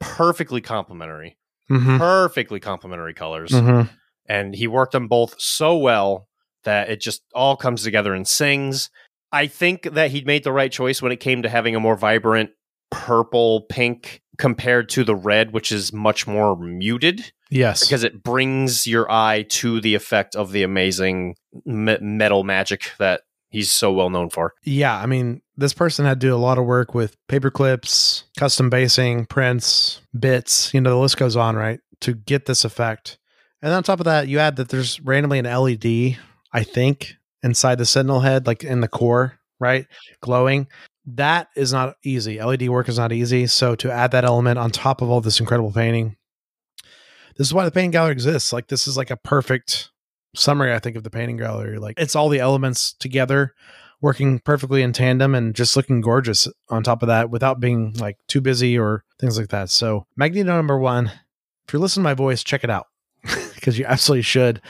perfectly complementary, Mhm. perfectly complementary colors. Mhm. And he worked them both so well that it just all comes together and sings. I think that he made the right choice when it came to having a more vibrant purple pink compared to the red, which is much more muted Yes. because it brings your eye to the effect of the amazing me- metal magic that he's so well known for. yeah, I mean, this person had to do a lot of work with paper clips, custom basing, prints, bits, you know, the list goes on, right? To get this effect. And on top of that, you add that there's randomly an LED, I think, inside the Sentinel head, like in the core, right? Glowing. That is not easy. LED work is not easy. So to add that element on top of all this incredible painting, this is why the painting gallery exists. Like this is like a perfect summary, I think, of the painting gallery. Like it's all the elements together working perfectly in tandem and just looking gorgeous on top of that without being like too busy or things like that. So Magneto number one, if you're listening to my voice, check it out <laughs> because you absolutely should.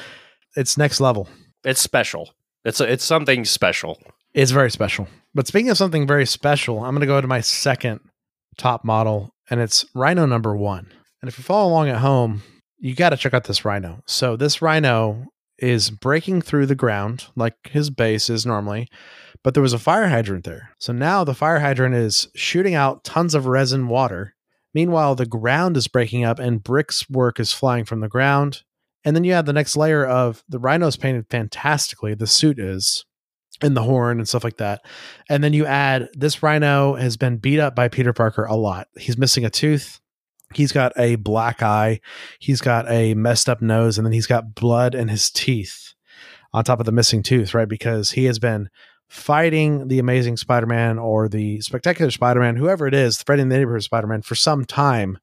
It's next level. It's special. It's a, it's something special. It's very special. But speaking of something very special, I'm going to go to my second top model, and it's Rhino number one. And if you follow along at home, you got to check out this Rhino. So this Rhino is breaking through the ground like his base is normally, but there was a fire hydrant there. So now the fire hydrant is shooting out tons of resin water. Meanwhile, the ground is breaking up and bricks work is flying from the ground. And then you have the next layer of the rhino's painted fantastically, the suit is. and the horn and stuff like that. And then you add this rhino has been beat up by Peter Parker a lot. He's missing a tooth. He's got a black eye. He's got a messed up nose, and then he's got blood in his teeth on top of the missing tooth, right? Because he has been fighting the Amazing Spider-Man or the Spectacular Spider-Man, whoever it is, fighting the neighborhood Spider-Man for some time,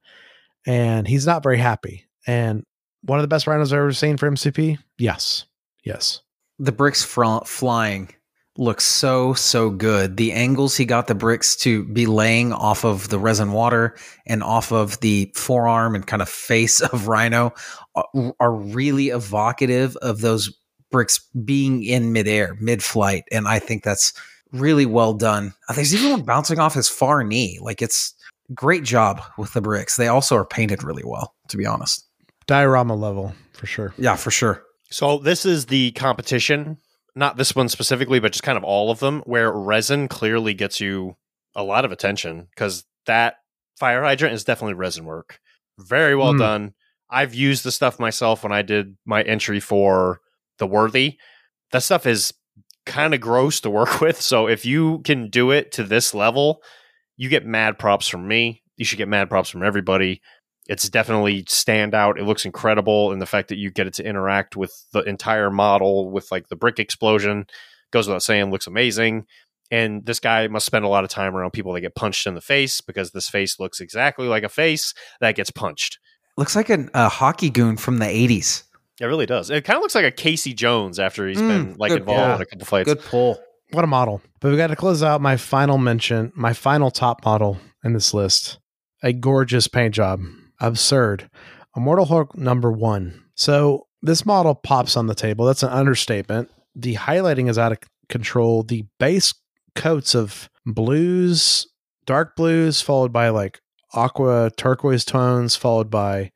and he's not very happy. And one of the best rhinos I've ever seen for MCP. Yes, yes. The bricks fr- flying looks so so good. The angles he got the bricks to be laying off of the resin water and off of the forearm and kind of face <laughs> of Rhino are, are really evocative of those bricks being in midair, mid flight, and I think that's really well done. Uh, there's even one bouncing off his far knee. Like it's great job with the bricks. They also are painted really well, to be honest. Diorama level for sure. Yeah, for sure. So this is the competition, not this one specifically, but just kind of all of them, where resin clearly gets you a lot of attention because that fire hydrant is definitely resin work. Very well Mm. done. I've used the stuff myself when I did my entry for the worthy. That stuff is kind of gross to work <laughs> with. So if you can do it to this level, you get mad props from me. You should get mad props from everybody. It's definitely stand out. It looks incredible, and the fact that you get it to interact with the entire model with like the brick explosion goes without saying. Looks amazing. And this guy must spend a lot of time around people that get punched in the face because this face looks exactly like a face that gets punched. Looks like an, a hockey goon from the 80s. It really does. It kind of looks like a Casey Jones after he's Mm, been like good- involved yeah. in a couple fights. Good pull. What a model. But we got to close out my final mention, my final top model in this list. A gorgeous paint job. Absurd. Immortal Hulk number one. So this model pops on the table. That's an understatement. The highlighting is out of control. The base coats of blues, dark blues, followed by like aqua turquoise tones, followed by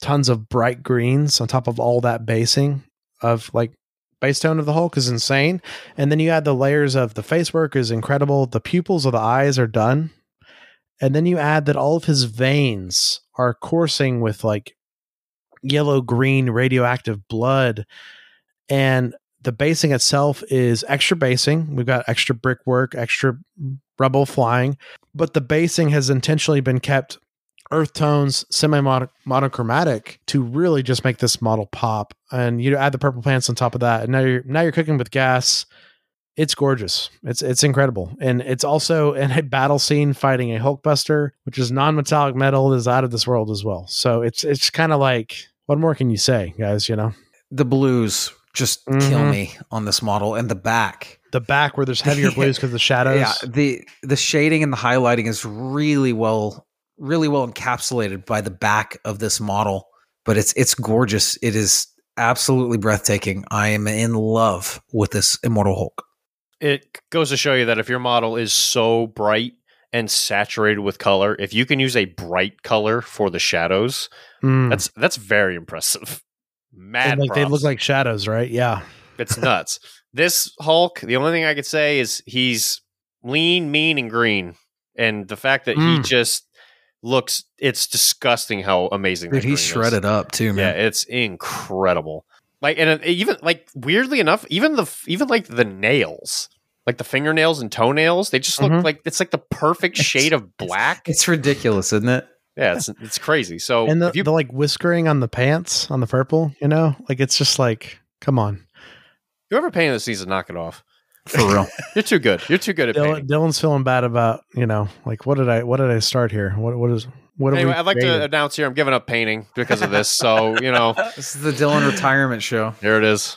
tons of bright greens on top of all that basing of like base tone of the Hulk is insane. And then you add the layers of the face work is incredible. The pupils of the eyes are done. And then you add that all of his veins are coursing with like yellow green radioactive blood. And the basing itself is extra basing. We've got extra brickwork, extra rubble flying, but the basing has intentionally been kept earth tones, semi monochromatic to really just make this model pop. And you add the purple pants on top of that, and now you're now you're cooking with gas. It's gorgeous. It's it's incredible, and it's also in a battle scene fighting a Hulkbuster, which is non-metallic metal, is out of this world as well. So it's it's kind of like what more can you say, guys? You know, The blues just kill Mhm. me on this model and the back. the back where there's heavier <laughs> blues because the shadows. Yeah, the the shading and the highlighting is really well really well encapsulated by the back of this model, but it's it's gorgeous. It is absolutely breathtaking. I am in love with this Immortal Hulk. It goes to show you that if your model is so bright and saturated with color, if you can use a bright color for the shadows, Mm. that's that's very impressive. Mad like they look like shadows, right? Yeah. it's nuts. this Hulk, the only thing I could say is he's lean, mean, and green, and the fact that he Mm. just looks it's disgusting how amazing Dude, that he's green is. shredded up too, Yeah, man. it's incredible. Like and even like weirdly enough, even the even like the nails, like the fingernails and toenails, they just look Mhm. like it's like the perfect It's- shade of black. It's ridiculous, isn't it? yeah, it's it's crazy. So and the, if you the like whiskering on the pants on the purple, you know, like it's just like, come on. whoever painted this needs to knock it off. For real. <laughs> You're too good. You're too good at Dylan, painting. Dylan's feeling bad about, you know, like what did I what did I start here? What what is what? Anyway, are we I'd like to announce here I'm giving up painting because of this. So you know, <laughs> this is the Dylan retirement show. here it is.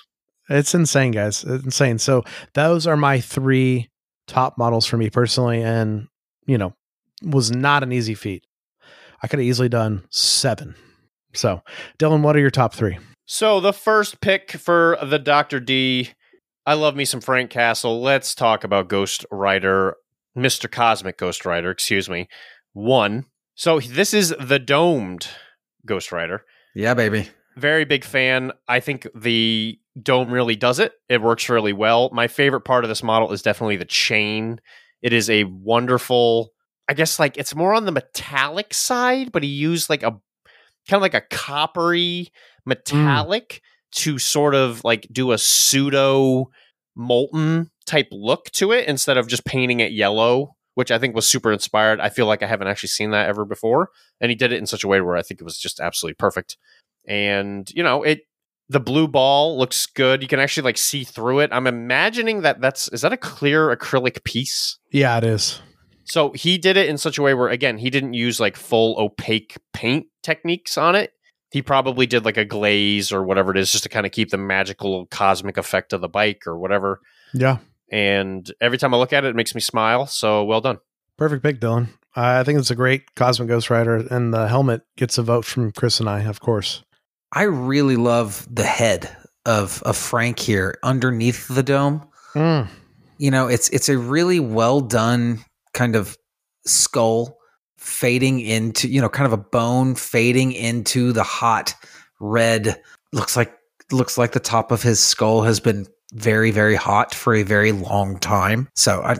It's insane, guys. It's insane. So those are my three top models for me personally, and you know, was not an easy feat. I could have easily done seven. So, Dylan, what are your top three? So the first pick for the Doctor D, I love me some Frank Castle. Let's talk about Ghost Rider, Mister Cosmic Ghost Rider. Excuse me. One. So this is the domed Ghost Rider. Yeah, baby. Very big fan. I think the dome really does it. It works really well. My favorite part of this model is definitely the chain. It is a wonderful. I guess like it's more on the metallic side, but he used like a kind of like a coppery mm. metallic to sort of like do a pseudo molten type look to it instead of just painting it yellow, which I think was super inspired. I feel like I haven't actually seen that ever before. And he did it in such a way where I think it was just absolutely perfect. And, you know, it the blue ball looks good. You can actually like see through it. I'm imagining that that's is that a clear acrylic piece? Yeah, it is. So he did it in such a way where again, he didn't use like full opaque paint techniques on it. He probably did like a glaze or whatever it is just to kind of keep the magical cosmic effect of the bike or whatever. Yeah. And every time I look at it, it makes me smile. So well done. Perfect pick, Dylan. I think it's a great Cosmic Ghost Rider, and the helmet gets a vote from Chris and I, of course. I really love the head of of Frank here underneath the dome. Mm. You know, it's it's a really well done kind of skull fading into, you know, kind of a bone fading into the hot red looks like looks like the top of his skull has been very very hot for a very long time. So, I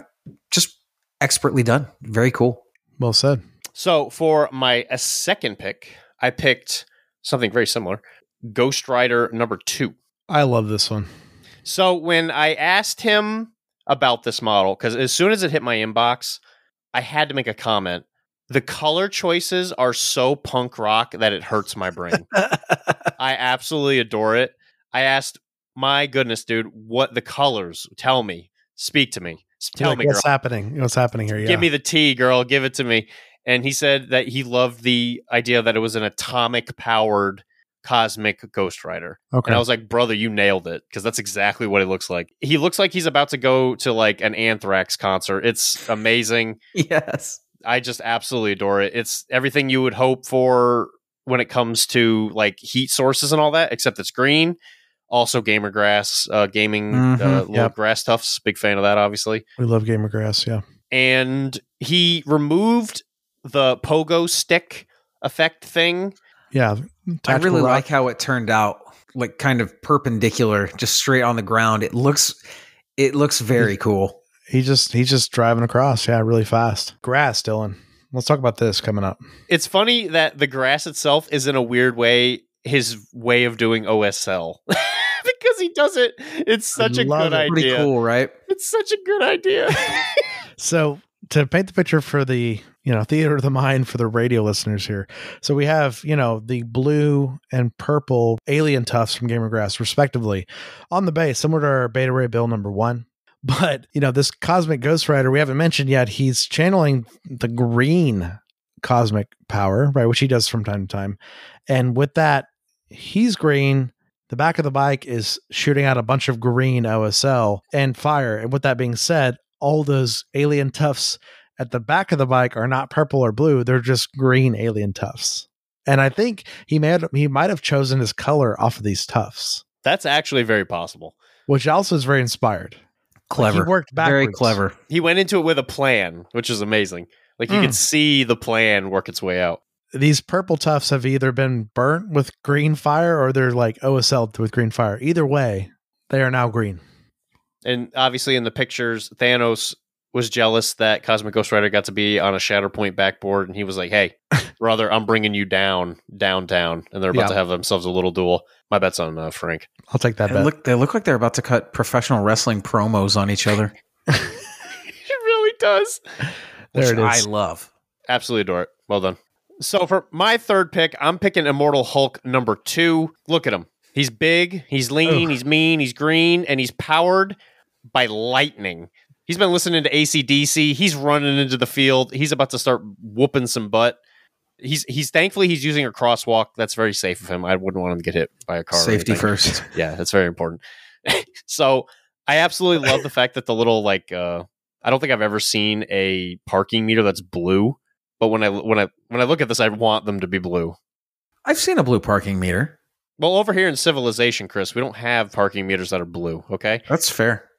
just expertly done. Very cool. Well said. So for my a second pick, I picked something very similar. Ghost Rider number two. I love this one. So when I asked him about this model, because as soon as it hit my inbox, I had to make a comment. The color choices are so punk rock that it hurts my brain. <laughs> I absolutely adore it. I asked, my goodness, dude, what the colors? Tell me. Speak to me. Tell Like, me, girl. what's happening? What's happening here? Yeah. Give me the tea, girl. Give it to me. And he said that he loved the idea that it was an atomic powered cosmic ghost rider. okay. And I was like, brother, you nailed it. Because that's exactly what it looks like. He looks like he's about to go to like an anthrax concert. It's amazing. <laughs> Yes. I just absolutely adore it. It's everything you would hope for when it comes to like heat sources and all that, except it's green. Also, gamer grass, uh, gaming, Mhm, uh, little yep. grass tufts. Big fan of that, obviously we love Gamer Grass. Yeah. and he removed the pogo stick effect thing. Yeah. I really rock. like how it turned out, like kind of perpendicular, just straight on the ground. It looks, it looks very cool. He just he's just driving across. Yeah, really fast. Grass, Dylan. Let's talk about this coming up. It's funny that the grass itself is in a weird way his way of doing OSL <laughs> because he does it. It's such a good it. Pretty cool, right? It's such a good idea. <laughs> <laughs> So to paint the picture for the you know theater of the mind for the radio listeners here, so we have you know the blue and purple alien tufts from Gamer Grass respectively on the base, similar to our Beta Ray Bill number one. But you know this cosmic Ghost Rider we haven't mentioned yet. He's channeling the green cosmic power, right, which he does from time to time, and with that he's green. The back of the bike is shooting out a bunch of green OSL and fire. And with that being said, all those alien tufts at the back of the bike are not purple or blue; they're just green alien tufts. And I think he may have, he might have chosen his color off of these tufts, That's actually very possible. which also is very inspired. Clever. Like, he worked Very clever. He went into it with a plan, which is amazing. Like you Mm. could see the plan work its way out. These purple tufts have either been burnt with green fire or they're like OSL with green fire. Either way, they are now green. And obviously, in the pictures, Thanos was jealous that Cosmic Ghost Rider got to be on a Shatterpoint backboard, and he was like, "Hey, <laughs> brother, I'm bringing you down, downtown." And they're about Yeah. to have themselves a little duel. My bet's on uh, Frank. I'll take that They bet. look, they look like they're about to cut professional wrestling promos on each other, <laughs> it really does. There which it I love. Absolutely adore it. Well done. So for my third pick, I'm picking Immortal Hulk number two. Look at him. He's big, he's lean, Ugh. he's mean, he's green, and he's powered by lightning. He's been listening to ACDC. He's running into the field. He's about to start whooping some butt. He's he's thankfully he's using a crosswalk. That's very safe of him. I wouldn't want him to get hit by a car. Safety first. <laughs> Yeah, that's very important. <laughs> so I absolutely love the fact that the little like uh I don't think I've ever seen a parking meter that's blue. But when I when I when I look at this, I want them to be blue. I've seen a blue parking meter. Well, over here in civilization, Chris, we don't have parking meters that are blue. Okay, That's fair.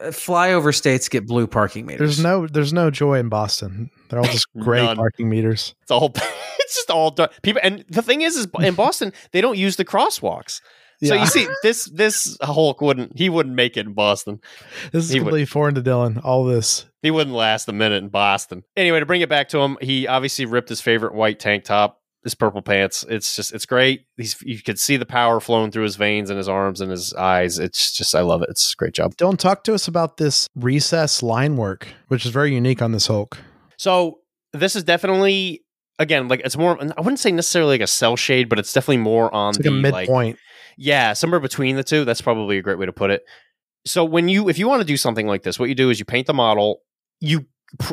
Uh, Flyover states get blue parking meters. There's no there's no joy in Boston. They're all just <laughs> gray None. parking meters. it's all <laughs> it's just all done. people. And the thing is, is in Boston they don't use the crosswalks. So Yeah. you see, this this Hulk wouldn't he wouldn't make it in Boston. This is He would- foreign to Dylan. All this. He wouldn't last a minute in Boston. Anyway, to bring it back to him, he obviously ripped his favorite white tank top his purple pants. It's just it's great. He's you could see the power flowing through his veins and his arms and his eyes. It's just I love it. It's a great job. Don't talk to us about this recess line work, which is very unique on this Hulk. So this is definitely again like it's more. I wouldn't say necessarily like a cel shade, but it's definitely more on It's like the midpoint. yeah, somewhere between the two. That's probably a great way to put it. So when you if you want to do something like this, what you do is you paint the model. You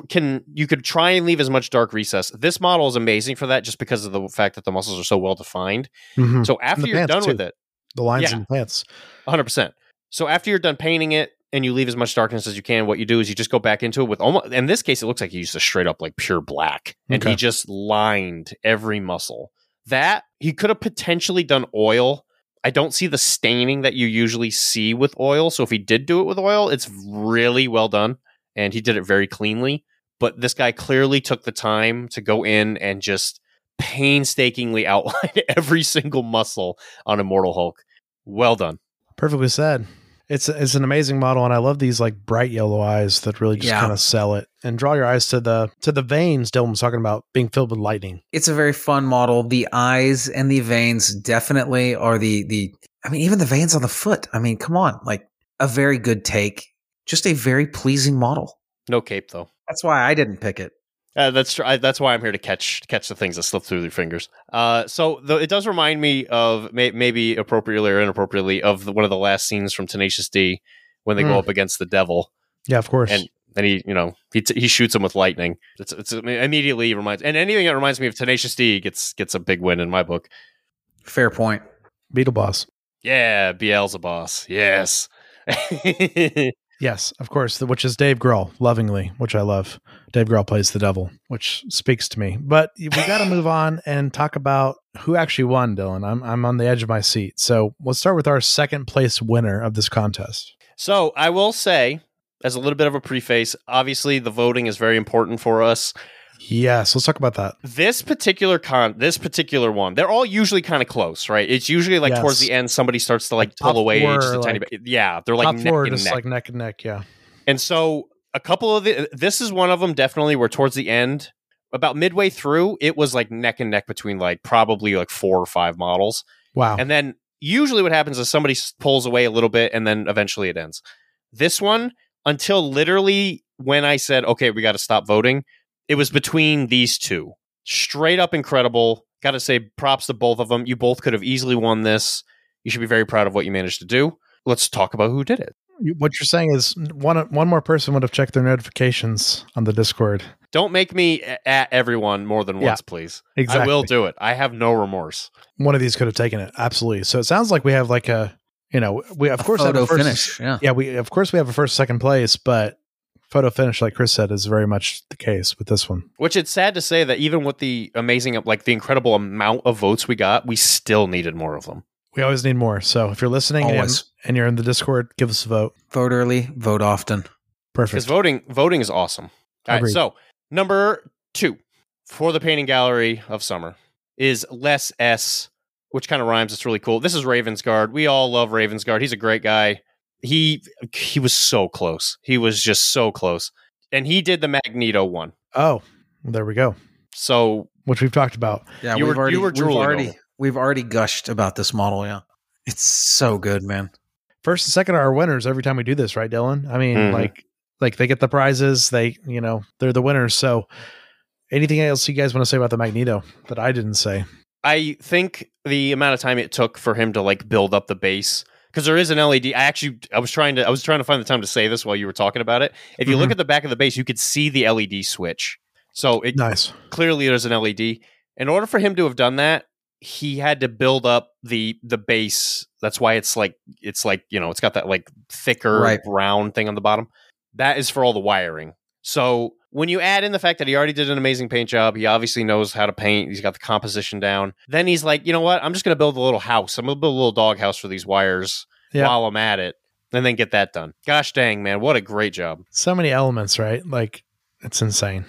can you could try and leave as much dark recess. This model is amazing for that, just because of the fact that the muscles are so well defined. Mhm. So after you're done too. with it, The lines yeah. and pants. 100%. So after you're done painting it and you leave as much darkness as you can, what you do is you just go back into it with almost, in this case, it looks like he used a straight up like pure black and Okay. he just lined every muscle. That he could have potentially done oil. I don't see the staining that you usually see with oil. So if he did do it with oil, it's really well done and he did it very cleanly. But this guy clearly took the time to go in and just painstakingly <laughs> outline every single muscle on Immortal Hulk. Well done. Perfectly said. It's it's an amazing model, and I love these like bright yellow eyes that really just Yeah. kind of sell it. And draw your eyes to the to the veins. Dylan was talking about being filled with lightning. It's a very fun model. The eyes and the veins definitely are the the. I mean, even the veins on the foot. I mean, come on, like a very good take. Just a very pleasing model. No cape though. That's why I didn't pick it. Uh, that's tr- I, that's why I'm here to catch catch the things that slip through your fingers. Uh, so the, it does remind me of may, maybe appropriately or inappropriately of the, one of the last scenes from Tenacious D when they go Mm. up against the devil Yeah, of course. and and he you know he t- he shoots him with lightning. It's it's immediately reminds and anything that reminds me of Tenacious D gets gets a big win in my book. Fair point. Beelzeboss. Yeah, Beelzebub. Yes. <laughs> Yes, of course, which is Dave Grohl, lovingly, which I love. Dave Grohl plays the devil, which speaks to me. But we got to move on and talk about who actually won, Dylan. I'm I'm on the edge of my seat. So let's start with our second place winner of this contest. So I will say, as a little bit of a preface, obviously the voting is very important for us. Yes, let's talk about that. This particular con, this particular one, they're all usually kind of close, right? It's usually like Yes. towards the end, somebody starts to like Like pull away just a tiny bit. Yeah, they're like Top neck and just neck. like neck and neck. Yeah. and so a couple of the, this is one of them definitely where towards the end, about midway through, it was like neck and neck between like probably like four or five models. Wow. And then usually what happens is somebody pulls away a little bit and then eventually it ends. This one, until literally when I said, okay, we got to stop voting, it was between these two. Straight up incredible. Got to say props to both of them. You both could have easily won this. You should be very proud of what you managed to do. Let's talk about who did it. What you're saying is one one more person would have checked their notifications on the Discord. Don't make me at everyone more than Yeah, once, please. Exactly. I will do it. I have no remorse. One of these could have taken it. Absolutely. So it sounds like we have like a, you know, we of A course have a first, finish. Yeah. Yeah, we of course we have a first second place, but photo finish, like Chris said, is very much the case with this one. Which it's sad to say that even with the amazing, like the incredible amount of votes we got, we still needed more of them. We always need more. So if you're listening and, and you're in the Discord, give us a vote. Vote early, vote often. Perfect. Because Perfect. voting, voting is awesome. All right, Agreed. so number two for the painting gallery of summer is less S, which kind of rhymes. It's really cool. This is Ravensguard. We all love Ravensguard. He's a great guy. He he was so close. He was just so close, and he did the Magneto one. Oh, well, there we go. So Which we've talked about. Yeah, You we've were- already you were we've already over. we've already gushed about this model. Yeah, it's so good, man. First and second are our winners every time we do this, right, Dylan? I mean, Mhm. like like they get the prizes, they you know, they're the winners. So anything else you guys want to say about the Magneto that I didn't say? I think the amount of time it took for him to like build up the base because there is an LED. I actually I was trying to I was trying to find the time to say this while you were talking about it. If you look Mhm. at the back of the base, you could see the LED switch. So it Nice. clearly there's an LED. In order for him to have done that, he had to build up the the base. That's why it's like it's like you know it's got that like thicker Right. brown thing on the bottom. That is for all the wiring. So when you add in the fact that he already did an amazing paint job, he obviously knows how to paint. He's got the composition down. Then he's like, you know what? I'm just going to build a little house. I'm going to build a little dog house for these wires Yeah. while I'm at it, and then get that done. Gosh dang, man, what a great job! So many elements, right? Like it's insane.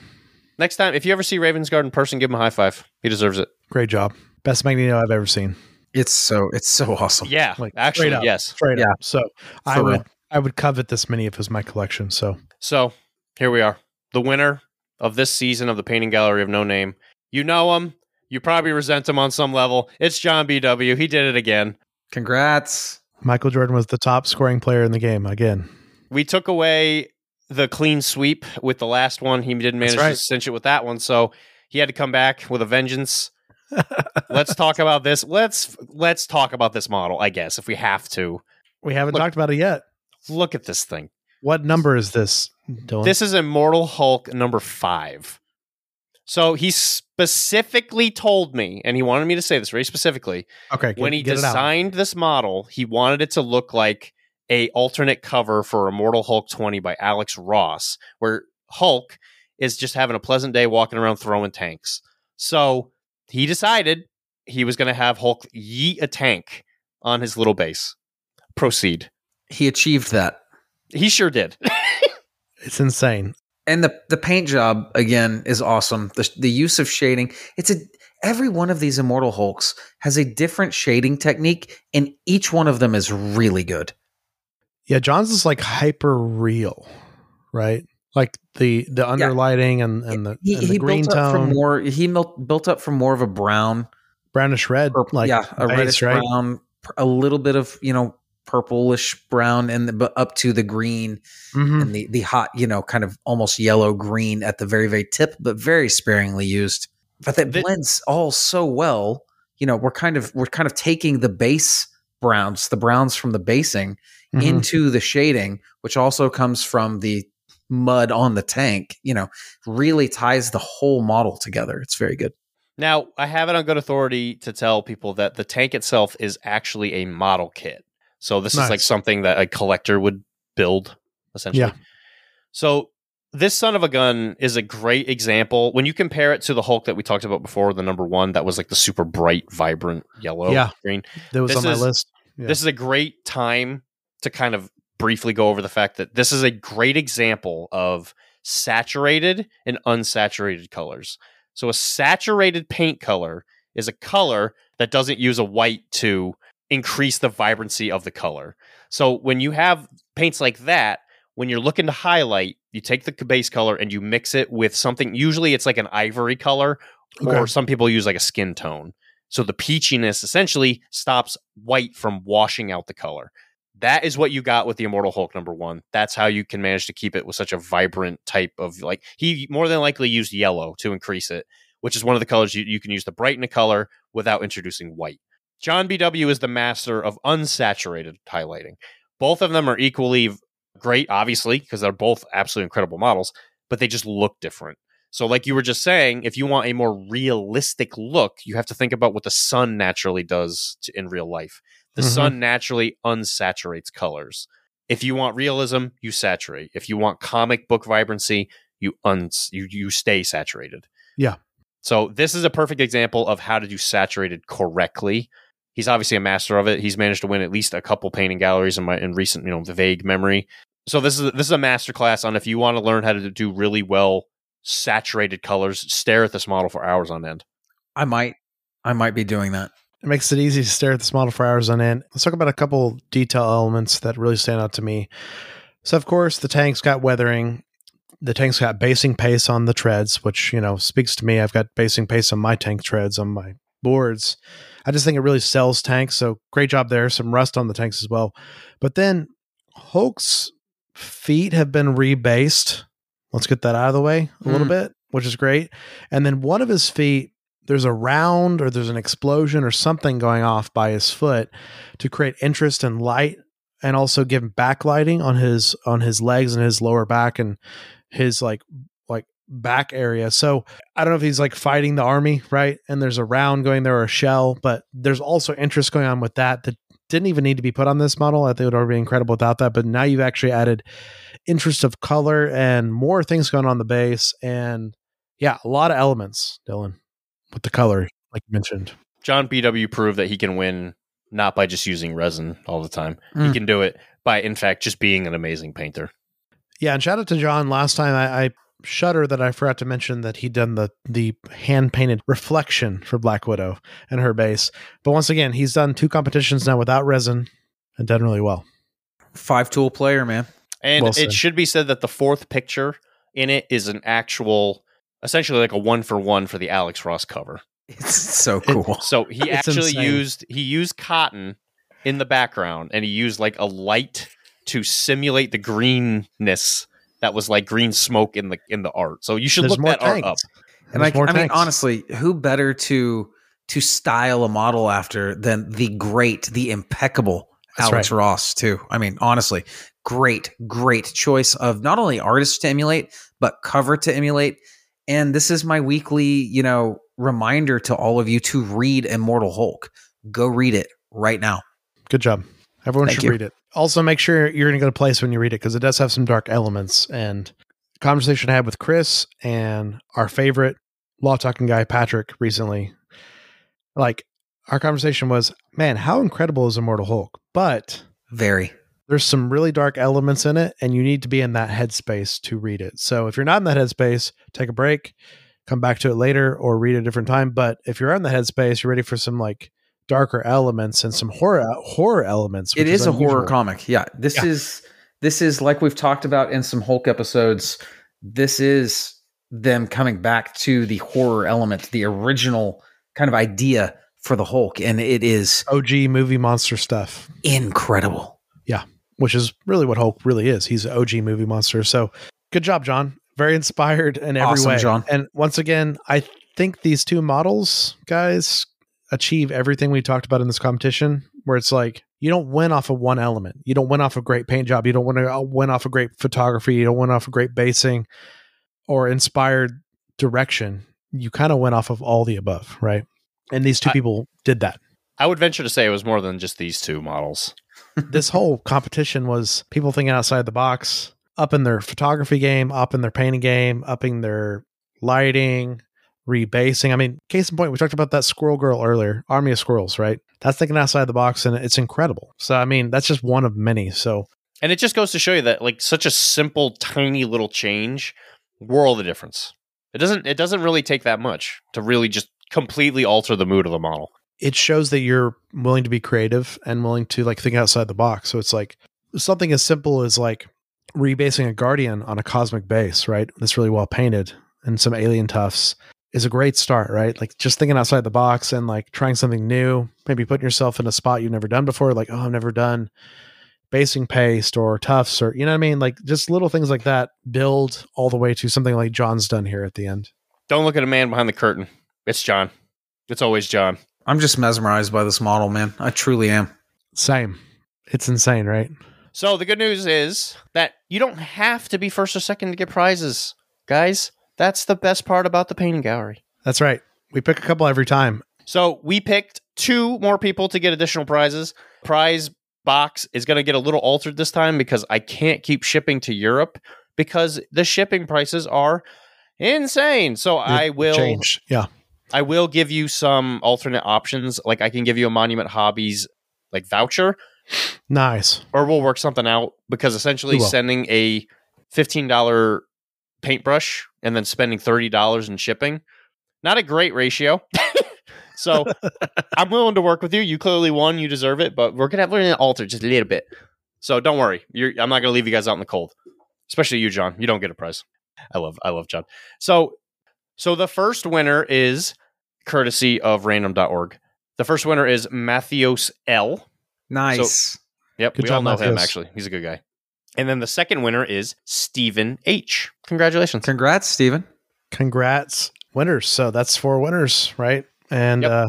Next time, if you ever see Ravensguard in person, give him a high five. He deserves it. Great job. Best Magneto I've ever seen. It's so it's so awesome. Yeah, Like, actually, straight up. yes. Straight Yeah. up. So I would real. I would covet this many if it was my collection. So So here we are, the winner of this season of the Painting Gallery of No Name. You know him. You probably resent him on some level. It's John BW. He did it again. Congrats. Michael Jordan was the top scoring player in the game again. We took away the clean sweep with the last one. He didn't manage right. to cinch it with that one, so he had to come back with a vengeance. <laughs> let's talk about this. Let's let's talk about this model, I guess, if we have to. We haven't Look- talked about it yet. Look at this thing. What number is this, Dylan? This is Immortal Hulk number five. So he specifically told me, and he wanted me to say this very specifically, okay. when he get it out. designed this model, he wanted it to look like a alternate cover for Immortal Hulk 20 by Alex Ross, where Hulk is just having a pleasant day walking around throwing tanks. So he decided he was going to have Hulk yeet a tank on his little base. Proceed. He achieved that. He sure did. <laughs> It's insane. And the the paint job again is awesome. The the use of shading. It's a every one of these Immortal Hulks has a different shading technique, and each one of them is really good. Yeah, John's is like hyper real, right? Like the the underlighting and and the, He, and the he green built up from tone, more. He mil- built up from more of a brown, brownish red, or, like yeah, a base, reddish right? brown, a little bit of you know purplish brown, and the, up to the green Mhm. and the the hot, you know, kind of almost yellow green at the very very tip, but very sparingly used. But that The- blends all so well. You know, we're kind of we're kind of taking the base browns, the browns from the basing, Mhm. into the shading, which also comes from the mud on the tank. You know, really ties the whole model together. It's very good. Now, I have it on good authority to tell people that the tank itself is actually a model kit. So this is like something that a collector would build, essentially. Yeah. So this son of a gun is a great example when you compare it to the Hulk that we talked about before, the number one that was like the super bright, vibrant yellow Yeah. green. that was this on my list. Yeah. This is a great time to kind of briefly go over the fact that this is a great example of saturated and unsaturated colors. So a saturated paint color is a color that doesn't use a white to increase the vibrancy of the color. So when you have paints like that, when you're looking to highlight, you take the base color and you mix it with something. Usually it's like an ivory color, or some people use like a skin tone. So the peachiness essentially stops white from washing out the color. That is what you got with the Immortal Hulk number one. That's how you can manage to keep it with such a vibrant type of like he more than likely used yellow to increase it, which is one of the colors you, you can use to brighten a color without introducing white. John BW is the master of unsaturated highlighting. Both of them are equally great, obviously, because they're both absolutely incredible models, but they just look different. So, like you were just saying, if you want a more realistic look, you have to think about what the sun naturally does to, in real life. The Mhm. sun naturally unsaturates colors. If you want realism, you saturate. If you want comic book vibrancy, you uns you you stay saturated. Yeah. So this is a perfect example of how to do saturated correctly. He's obviously a master of it. He's managed to win at least a couple painting galleries in my in recent, you know, vague memory. So this is this is a master class on if you want to learn how to do really well saturated colors, stare at this model for hours on end. I might, I might be doing that. It makes it easy to stare at this model for hours on end. Let's talk about a couple detail elements that really stand out to me. So, of course, the tank's got weathering. The tank's got basing paste on the treads, which, you know, speaks to me. I've got basing paste on my tank treads on my boards. I just think it really sells tanks. So, great job there. Some rust on the tanks as well. But then Hulk's feet have been rebased. Let's get that out of the way a little Mm. bit, which is great. And then one of his feet there's a round or there's an explosion or something going off by his foot to create interest and light and also give him backlighting on his on his legs and his lower back and his like back area. So I don't know if he's like fighting the army, right? And there's a round going there or a shell, but there's also interest going on with that that didn't even need to be put on this model. I think it would already be incredible without that. But now you've actually added interest of color and more things going on the base and yeah, a lot of elements, Dylan with the color, like you mentioned. John BW proved that he can win not by just using resin all the time. He Mm. can do it by, in fact, just being an amazing painter. Yeah, and shout out to John. Last time I, I shudder that I forgot to mention that he'd done the the hand painted reflection for Black Widow and her base. But once again, he's done two competitions now without resin and done really well. Five tool player, man. And Well it should be said that the fourth picture in it is an actual, essentially like a one for one for the Alex Ross cover. It's so cool. So he It's actually insane. used he used cotton in the background and he used like a light to simulate the greenness that was like green smoke in the in the art. So you should There's look more that art up. And There's like, more I mean, honestly, who better to to style a model after than the great, the impeccable That's Alex right. Ross? Too. I mean, honestly, great, great choice of not only artists to emulate, but cover to emulate. And this is my weekly, you know, reminder to all of you to read Immortal Hulk. Go read it right now. Good job. Everyone Thank should you. read it. Also, make sure you're in a good place when you read it because it does have some dark elements. And conversation I had with Chris and our favorite law talking guy, Patrick, recently, like our conversation was, man, how incredible is Immortal Hulk? But Very. there's some really dark elements in it, and you need to be in that headspace to read it. So if you're not in that headspace, take a break, come back to it later, or read a different time. But if you're in the headspace, you're ready for some like darker elements and some horror horror elements. It which is, a horror comic. Yeah. This Yeah. is this is like we've talked about in some Hulk episodes. This is them coming back to the horror element, the original kind of idea for the Hulk, and it is OG movie monster stuff, incredible. Yeah, which is really what Hulk really is. He's an OG movie monster. So good job, John. Very inspired in every Awesome, way. John. And once again, I think these two models, guys, achieve everything we talked about in this competition. Where it's like you don't win off of one element. You don't win off a great paint job. You don't win, a, win off a great photography. You don't win off a great basing or inspired direction. You kind of went off of all the above, right? And these two I- people did that. I would venture to say it was more than just these two models. <laughs> this whole competition was people thinking outside the box, up in their photography game, up in their painting game, upping their lighting, rebasing. I mean, case in point, we talked about that squirrel girl earlier, Army of Squirrels, right? That's thinking outside the box and it's incredible. So, I mean, that's just one of many. So, And it just goes to show you that like such a simple, tiny little change, world of difference. It doesn't it doesn't really take that much to really just completely alter the mood of the model. it shows that you're willing to be creative and willing to like think outside the box. So, it's like something as simple as like rebasing a guardian on a cosmic base, right? That's really well painted and some alien tufts is a great start, right? Like just thinking outside the box and like trying something new, maybe putting yourself in a spot you've never done before, like, oh, I've never done basing paste or tufts or you know what I mean? Like just little things like that build all the way to something like John's done here at the end. Don't look at a man behind the curtain. It's John. It's always John. I'm just mesmerized by this model, man. I truly am. Same. It's insane, right? So the good news is that you don't have to be first or second to get prizes, guys. That's the best part about the painting gallery. That's right. We pick a couple every time. So we picked two more people to get additional prizes. Prize box is going to get a little altered this time because I can't keep shipping to Europe because the shipping prices are insane. So I will change. Yeah. I will give you some alternate options. Like I can give you a Monument Hobbies like voucher Nice. or we'll work something out because essentially sending a $15 paintbrush and then spending $30 in shipping not a great ratio. <laughs> So <laughs> i'm willing to work with you. You clearly won. You deserve it but we're gonna have we're gonna alter just a little bit. So don't worry. You're, i'm not gonna leave you guys out in the cold. Especially you john. You don't get a prize. I love i love john. So so the first winner is courtesy of random.org the first winner is mattheos l. Nice. Yep, Good we job, all know him actually. He's a good guy. And then the second winner is Stephen H. Congratulations. Congrats, Stephen. Congrats, winners. So that's four winners, right? And Yep. uh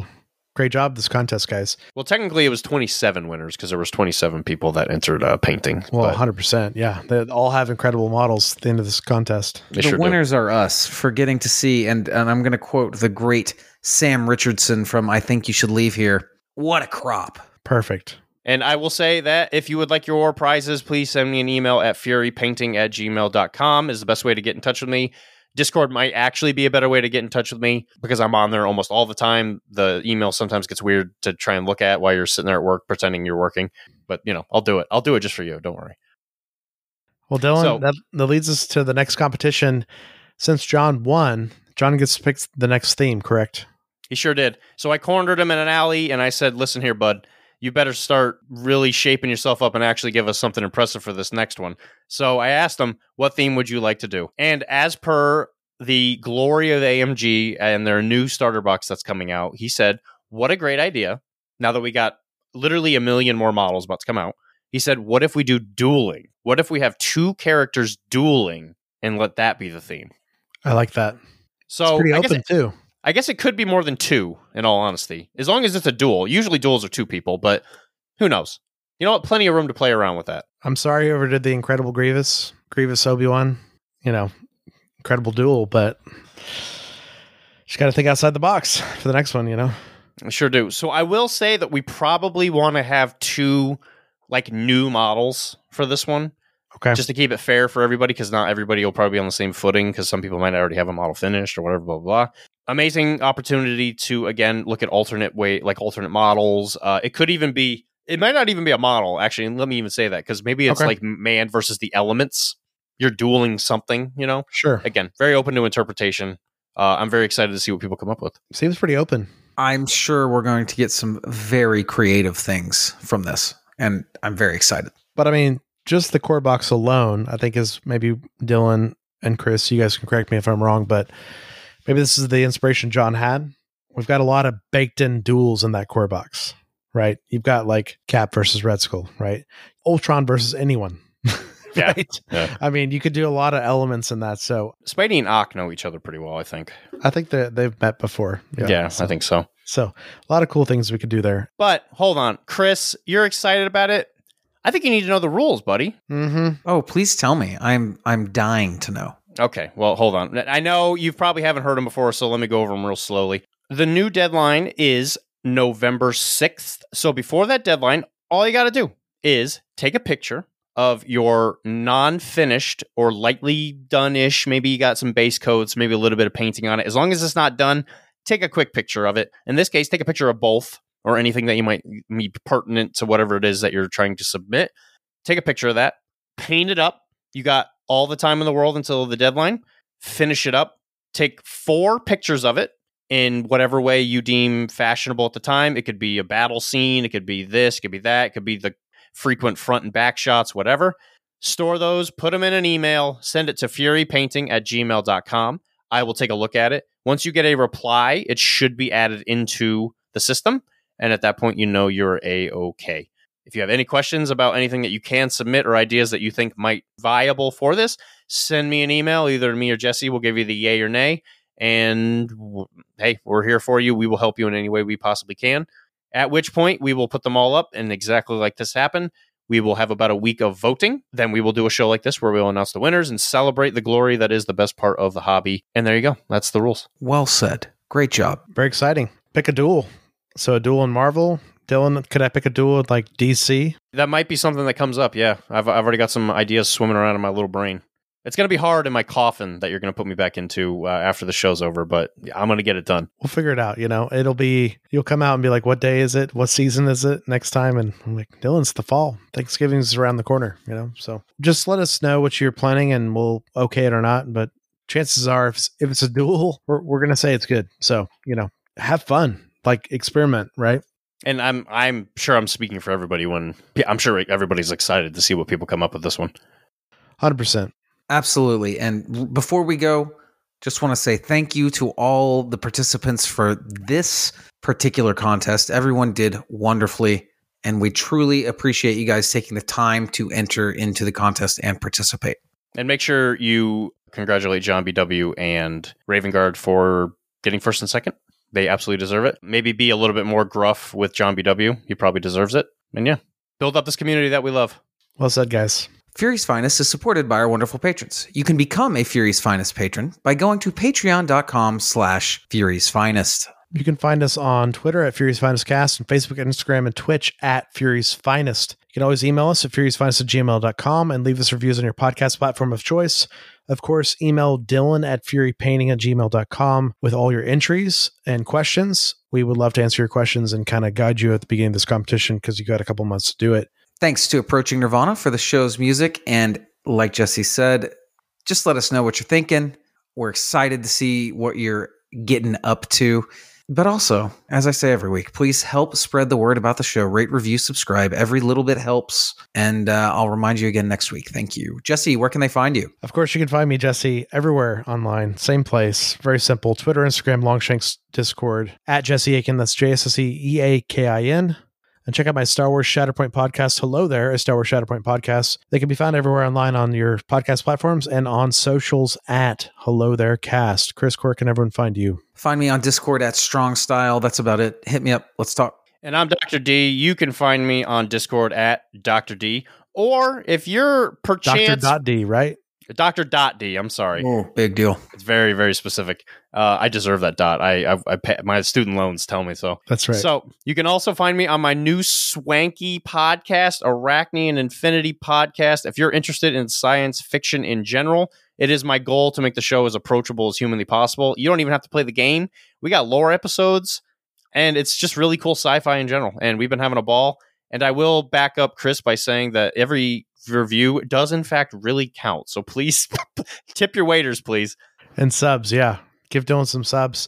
great job this contest, guys. Well, technically it was 27 winners because there was 27 people that entered uh, painting. Well, but 100%. Yeah. They all have incredible models at the end of this contest. they the sure do. winners are us for getting to see, and, and I'm going to quote the great Sam Richardson from I Think You Should Leave Here. What a crop. Perfect. And I will say that if you would like your prizes, please send me an email at furypainting at gmail.com is the best way to get in touch with me. Discord might actually be a better way to get in touch with me because I'm on there almost all the time. The email sometimes gets weird to try and look at while you're sitting there at work pretending you're working. But, you know, I'll do it. I'll do it just for you. Don't worry. Well, Dylan, So- that, that leads us to the next competition. Since John won, John gets to pick the next theme, correct? He sure did. So I cornered him in an alley and I said, listen here, bud, you better start really shaping yourself up and actually give us something impressive for this next one. So I asked him, what theme would you like to do? And as per the glory of AMG and their new starter box that's coming out. He said, "What a great idea! Now that we got literally a million more models about to come out." He said, "What if we do dueling? What if we have two characters dueling and let that be the theme?" I like that. So it's pretty I guess open it- too. I guess it could be more than two, in all honesty, as long as it's a duel. Usually duels are two people, but who knows? You know what? Plenty of room to play around with that. I'm sorry whoever did the Incredible Grievous, Grievous Obi Wan, you know, incredible duel, but just got to think outside the box for the next one. You know, I sure do. So I will say that we probably want to have two like new models for this one, okay, just to keep it fair for everybody, because not everybody will probably be on the same footing, because some people might already have a model finished or whatever, blah blah. blah. Amazing opportunity to again look at alternate way, like alternate models. Uh, it could even be. It might not even be a model, actually. And let me even say that because maybe it's Okay. like man versus the elements. You're dueling something, you know. sure. Again, very open to interpretation. Uh, I'm very excited to see what people come up with. Seems pretty open. I'm sure we're going to get some very creative things from this, and I'm very excited. But I mean, just the core box alone, I think is maybe Dylan and Chris. You guys can correct me if I'm wrong, but maybe this is the inspiration John had. We've got a lot of baked in duels in that core box, right? You've got like Cap versus Red Skull, right? Ultron versus anyone. <laughs> Yeah. right? Yeah. I mean, you could do a lot of elements in that. So Spidey and Ock know each other pretty well, I think. I think that they've met before. Yeah, so, I think so. so. A lot of cool things we could do there. But hold on, Chris, you're excited about it. I think you need to know the rules, buddy. Mm-hmm. Oh, please tell me. I'm I'm dying to know. Okay, well, hold on. I know you probably haven't heard them before, so let me go over them real slowly. The new deadline is November 6th. So before that deadline, all you got to do is take a picture of your non finished or lightly done ish. Maybe you got some base coats, maybe a little bit of painting on it. As long as it's not done, take a quick picture of it. In this case, take a picture of both or anything that you might be pertinent to whatever it is that you're trying to submit. Take a picture of that, paint it up. You got all the time in the world until the deadline. Finish it up. Take four pictures of it in whatever way you deem fashionable at the time. It could be a battle scene, it could be this, it could be that, it could be the frequent front and back shots, whatever. Store those, put them in an email, send it to furypainting at gmail.com. I will take a look at it. Once you get a reply, it should be added into the system. And at that point, you know you're a okay. If you have any questions about anything that you can submit or ideas that you think might viable for this, send me an email. Either me or Jesse will give you the yay or nay. And hey, we're here for you. We will help you in any way we possibly can. At which point, we will put them all up. And exactly like this happened, we will have about a week of voting. Then we will do a show like this where we'll announce the winners and celebrate the glory that is the best part of the hobby. And there you go. That's the rules. Well said. Great job. Very exciting. Pick a duel. So a duel in Marvel. Dylan, could I pick a duel with like DC? That might be something that comes up. Yeah, I've I've already got some ideas swimming around in my little brain. It's going to be hard in my coffin that you're going to put me back into uh, after the show's over, but I'm going to get it done. We'll figure it out. You know, it'll be, you'll come out and be like, what day is it? What season is it next time? And I'm like, Dylan's the fall. Thanksgiving's around the corner, you know? So just let us know what you're planning and we'll okay it or not. But chances are, if it's, if it's a duel, we're, we're going to say it's good. So, you know, have fun, like experiment, right? And I'm I'm sure I'm speaking for everybody when I'm sure everybody's excited to see what people come up with this one. 100%. Absolutely. And before we go, just want to say thank you to all the participants for this particular contest. Everyone did wonderfully, and we truly appreciate you guys taking the time to enter into the contest and participate. And make sure you congratulate John BW and Raven Guard for getting first and second. They absolutely deserve it. Maybe be a little bit more gruff with John BW. He probably deserves it. And yeah, build up this community that we love. Well said, guys. Fury's Finest is supported by our wonderful patrons. You can become a Fury's Finest patron by going to patreon.com slash Fury's Finest. You can find us on Twitter at Fury's Finest Cast and Facebook, Instagram, and Twitch at Fury's Finest. You can always email us at furysfinest at gmail.com and leave us reviews on your podcast platform of choice. Of course, email Dylan at furypainting at gmail.com with all your entries and questions. We would love to answer your questions and kind of guide you at the beginning of this competition because you got a couple months to do it. Thanks to Approaching Nirvana for the show's music. And like Jesse said, just let us know what you're thinking. We're excited to see what you're getting up to. But also, as I say every week, please help spread the word about the show. Rate, review, subscribe. Every little bit helps. And uh, I'll remind you again next week. Thank you. Jesse, where can they find you? Of course, you can find me, Jesse, everywhere online. Same place. Very simple. Twitter, Instagram, Longshanks, Discord. At Jesse Aiken. That's J S S E E A K I N. And check out my Star Wars Shatterpoint podcast. Hello there, a Star Wars Shatterpoint podcast. They can be found everywhere online on your podcast platforms and on socials at Hello There Cast. Chris, where can everyone find you? Find me on Discord at Strong Style. That's about it. Hit me up. Let's talk. And I'm Dr. D. You can find me on Discord at Dr. D. Or if you're Dr. perchance Dot D, right? Dr. Dot D, I'm sorry. Oh, big deal. It's very, very specific. Uh, I deserve that dot. I, I, I pay, my student loans tell me so. That's right. So you can also find me on my new swanky podcast, Arachne and Infinity podcast. If you're interested in science fiction in general, it is my goal to make the show as approachable as humanly possible. You don't even have to play the game. We got lore episodes, and it's just really cool sci-fi in general. And we've been having a ball. And I will back up Chris by saying that every review does in fact really count. So please <laughs> tip your waiters, please. and subs, yeah. Give Dylan some subs.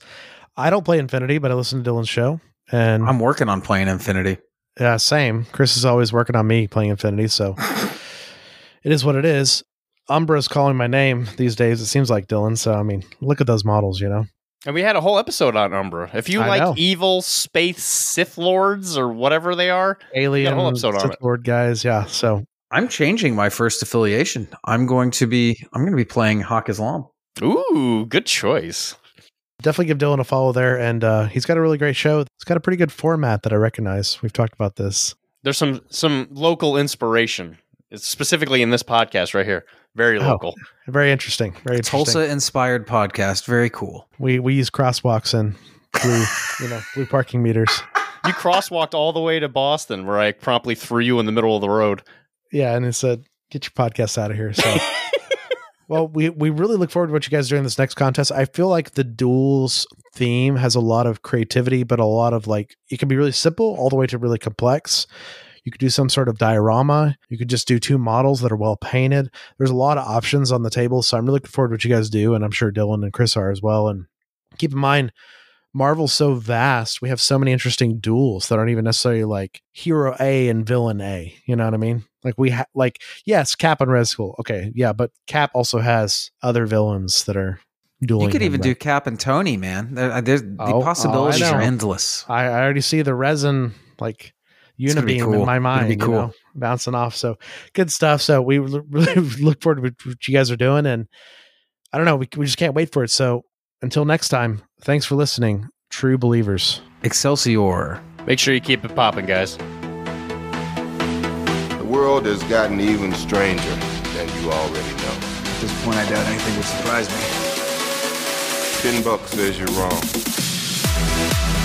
I don't play Infinity, but I listen to Dylan's show. And I'm working on playing Infinity. Yeah, same. Chris is always working on me playing Infinity, so <laughs> it is what it is. Umbra's calling my name these days. It seems like Dylan. So I mean, look at those models. You know, And we had a whole episode on Umbra. If you I like know. evil space Sith lords or whatever they are, alien whole episode on Sith it. Lord guys. Yeah. So I'm changing my first affiliation. I'm going to be I'm going to be playing Haqqislam. ooh, good choice. definitely give Dylan a follow there. And uh, he's got a really great show. It's got a pretty good format that I recognize. We've talked about this. There's some some local inspiration, It's specifically in this podcast right here. Very Oh. local. Very interesting. Very interesting. Tulsa inspired podcast. Very cool. We we use crosswalks and blue, <laughs> you know, blue parking meters. You crosswalked all the way to Boston, where I promptly threw you in the middle of the road. Yeah, and it said, "Get your podcast out of here." So, <laughs> well, we we really look forward to what you guys do in this next contest. I feel like the duels theme has a lot of creativity, but a lot of like it can be really simple all the way to really complex. You could do some sort of diorama. You could just do two models that are well painted. There's a lot of options on the table, so I'm really looking forward to what you guys do, and I'm sure Dylan and Chris are as well. And keep in mind, Marvel's so vast. We have so many interesting duels that aren't even necessarily like hero A and villain A. You know what I mean? Like we have, like yes, Cap and Red Skull. Okay, yeah, but Cap also has other villains that are dueling. You could him, even right? do Cap and Tony, man. There, uh, there's, the Oh, oh, I possibilities know. are endless. I, I already see the resin like It's unibeam cool. in my mind, be you cool. know, bouncing off. So good stuff. So we really <laughs> look forward to what you guys are doing, and I don't know, we we just can't wait for it. So until next time, thanks for listening, true believers. Excelsior. Make sure you keep it popping, guys. The world has gotten even stranger than you already know. At this point, I doubt anything would surprise me. Ten bucks says you're wrong.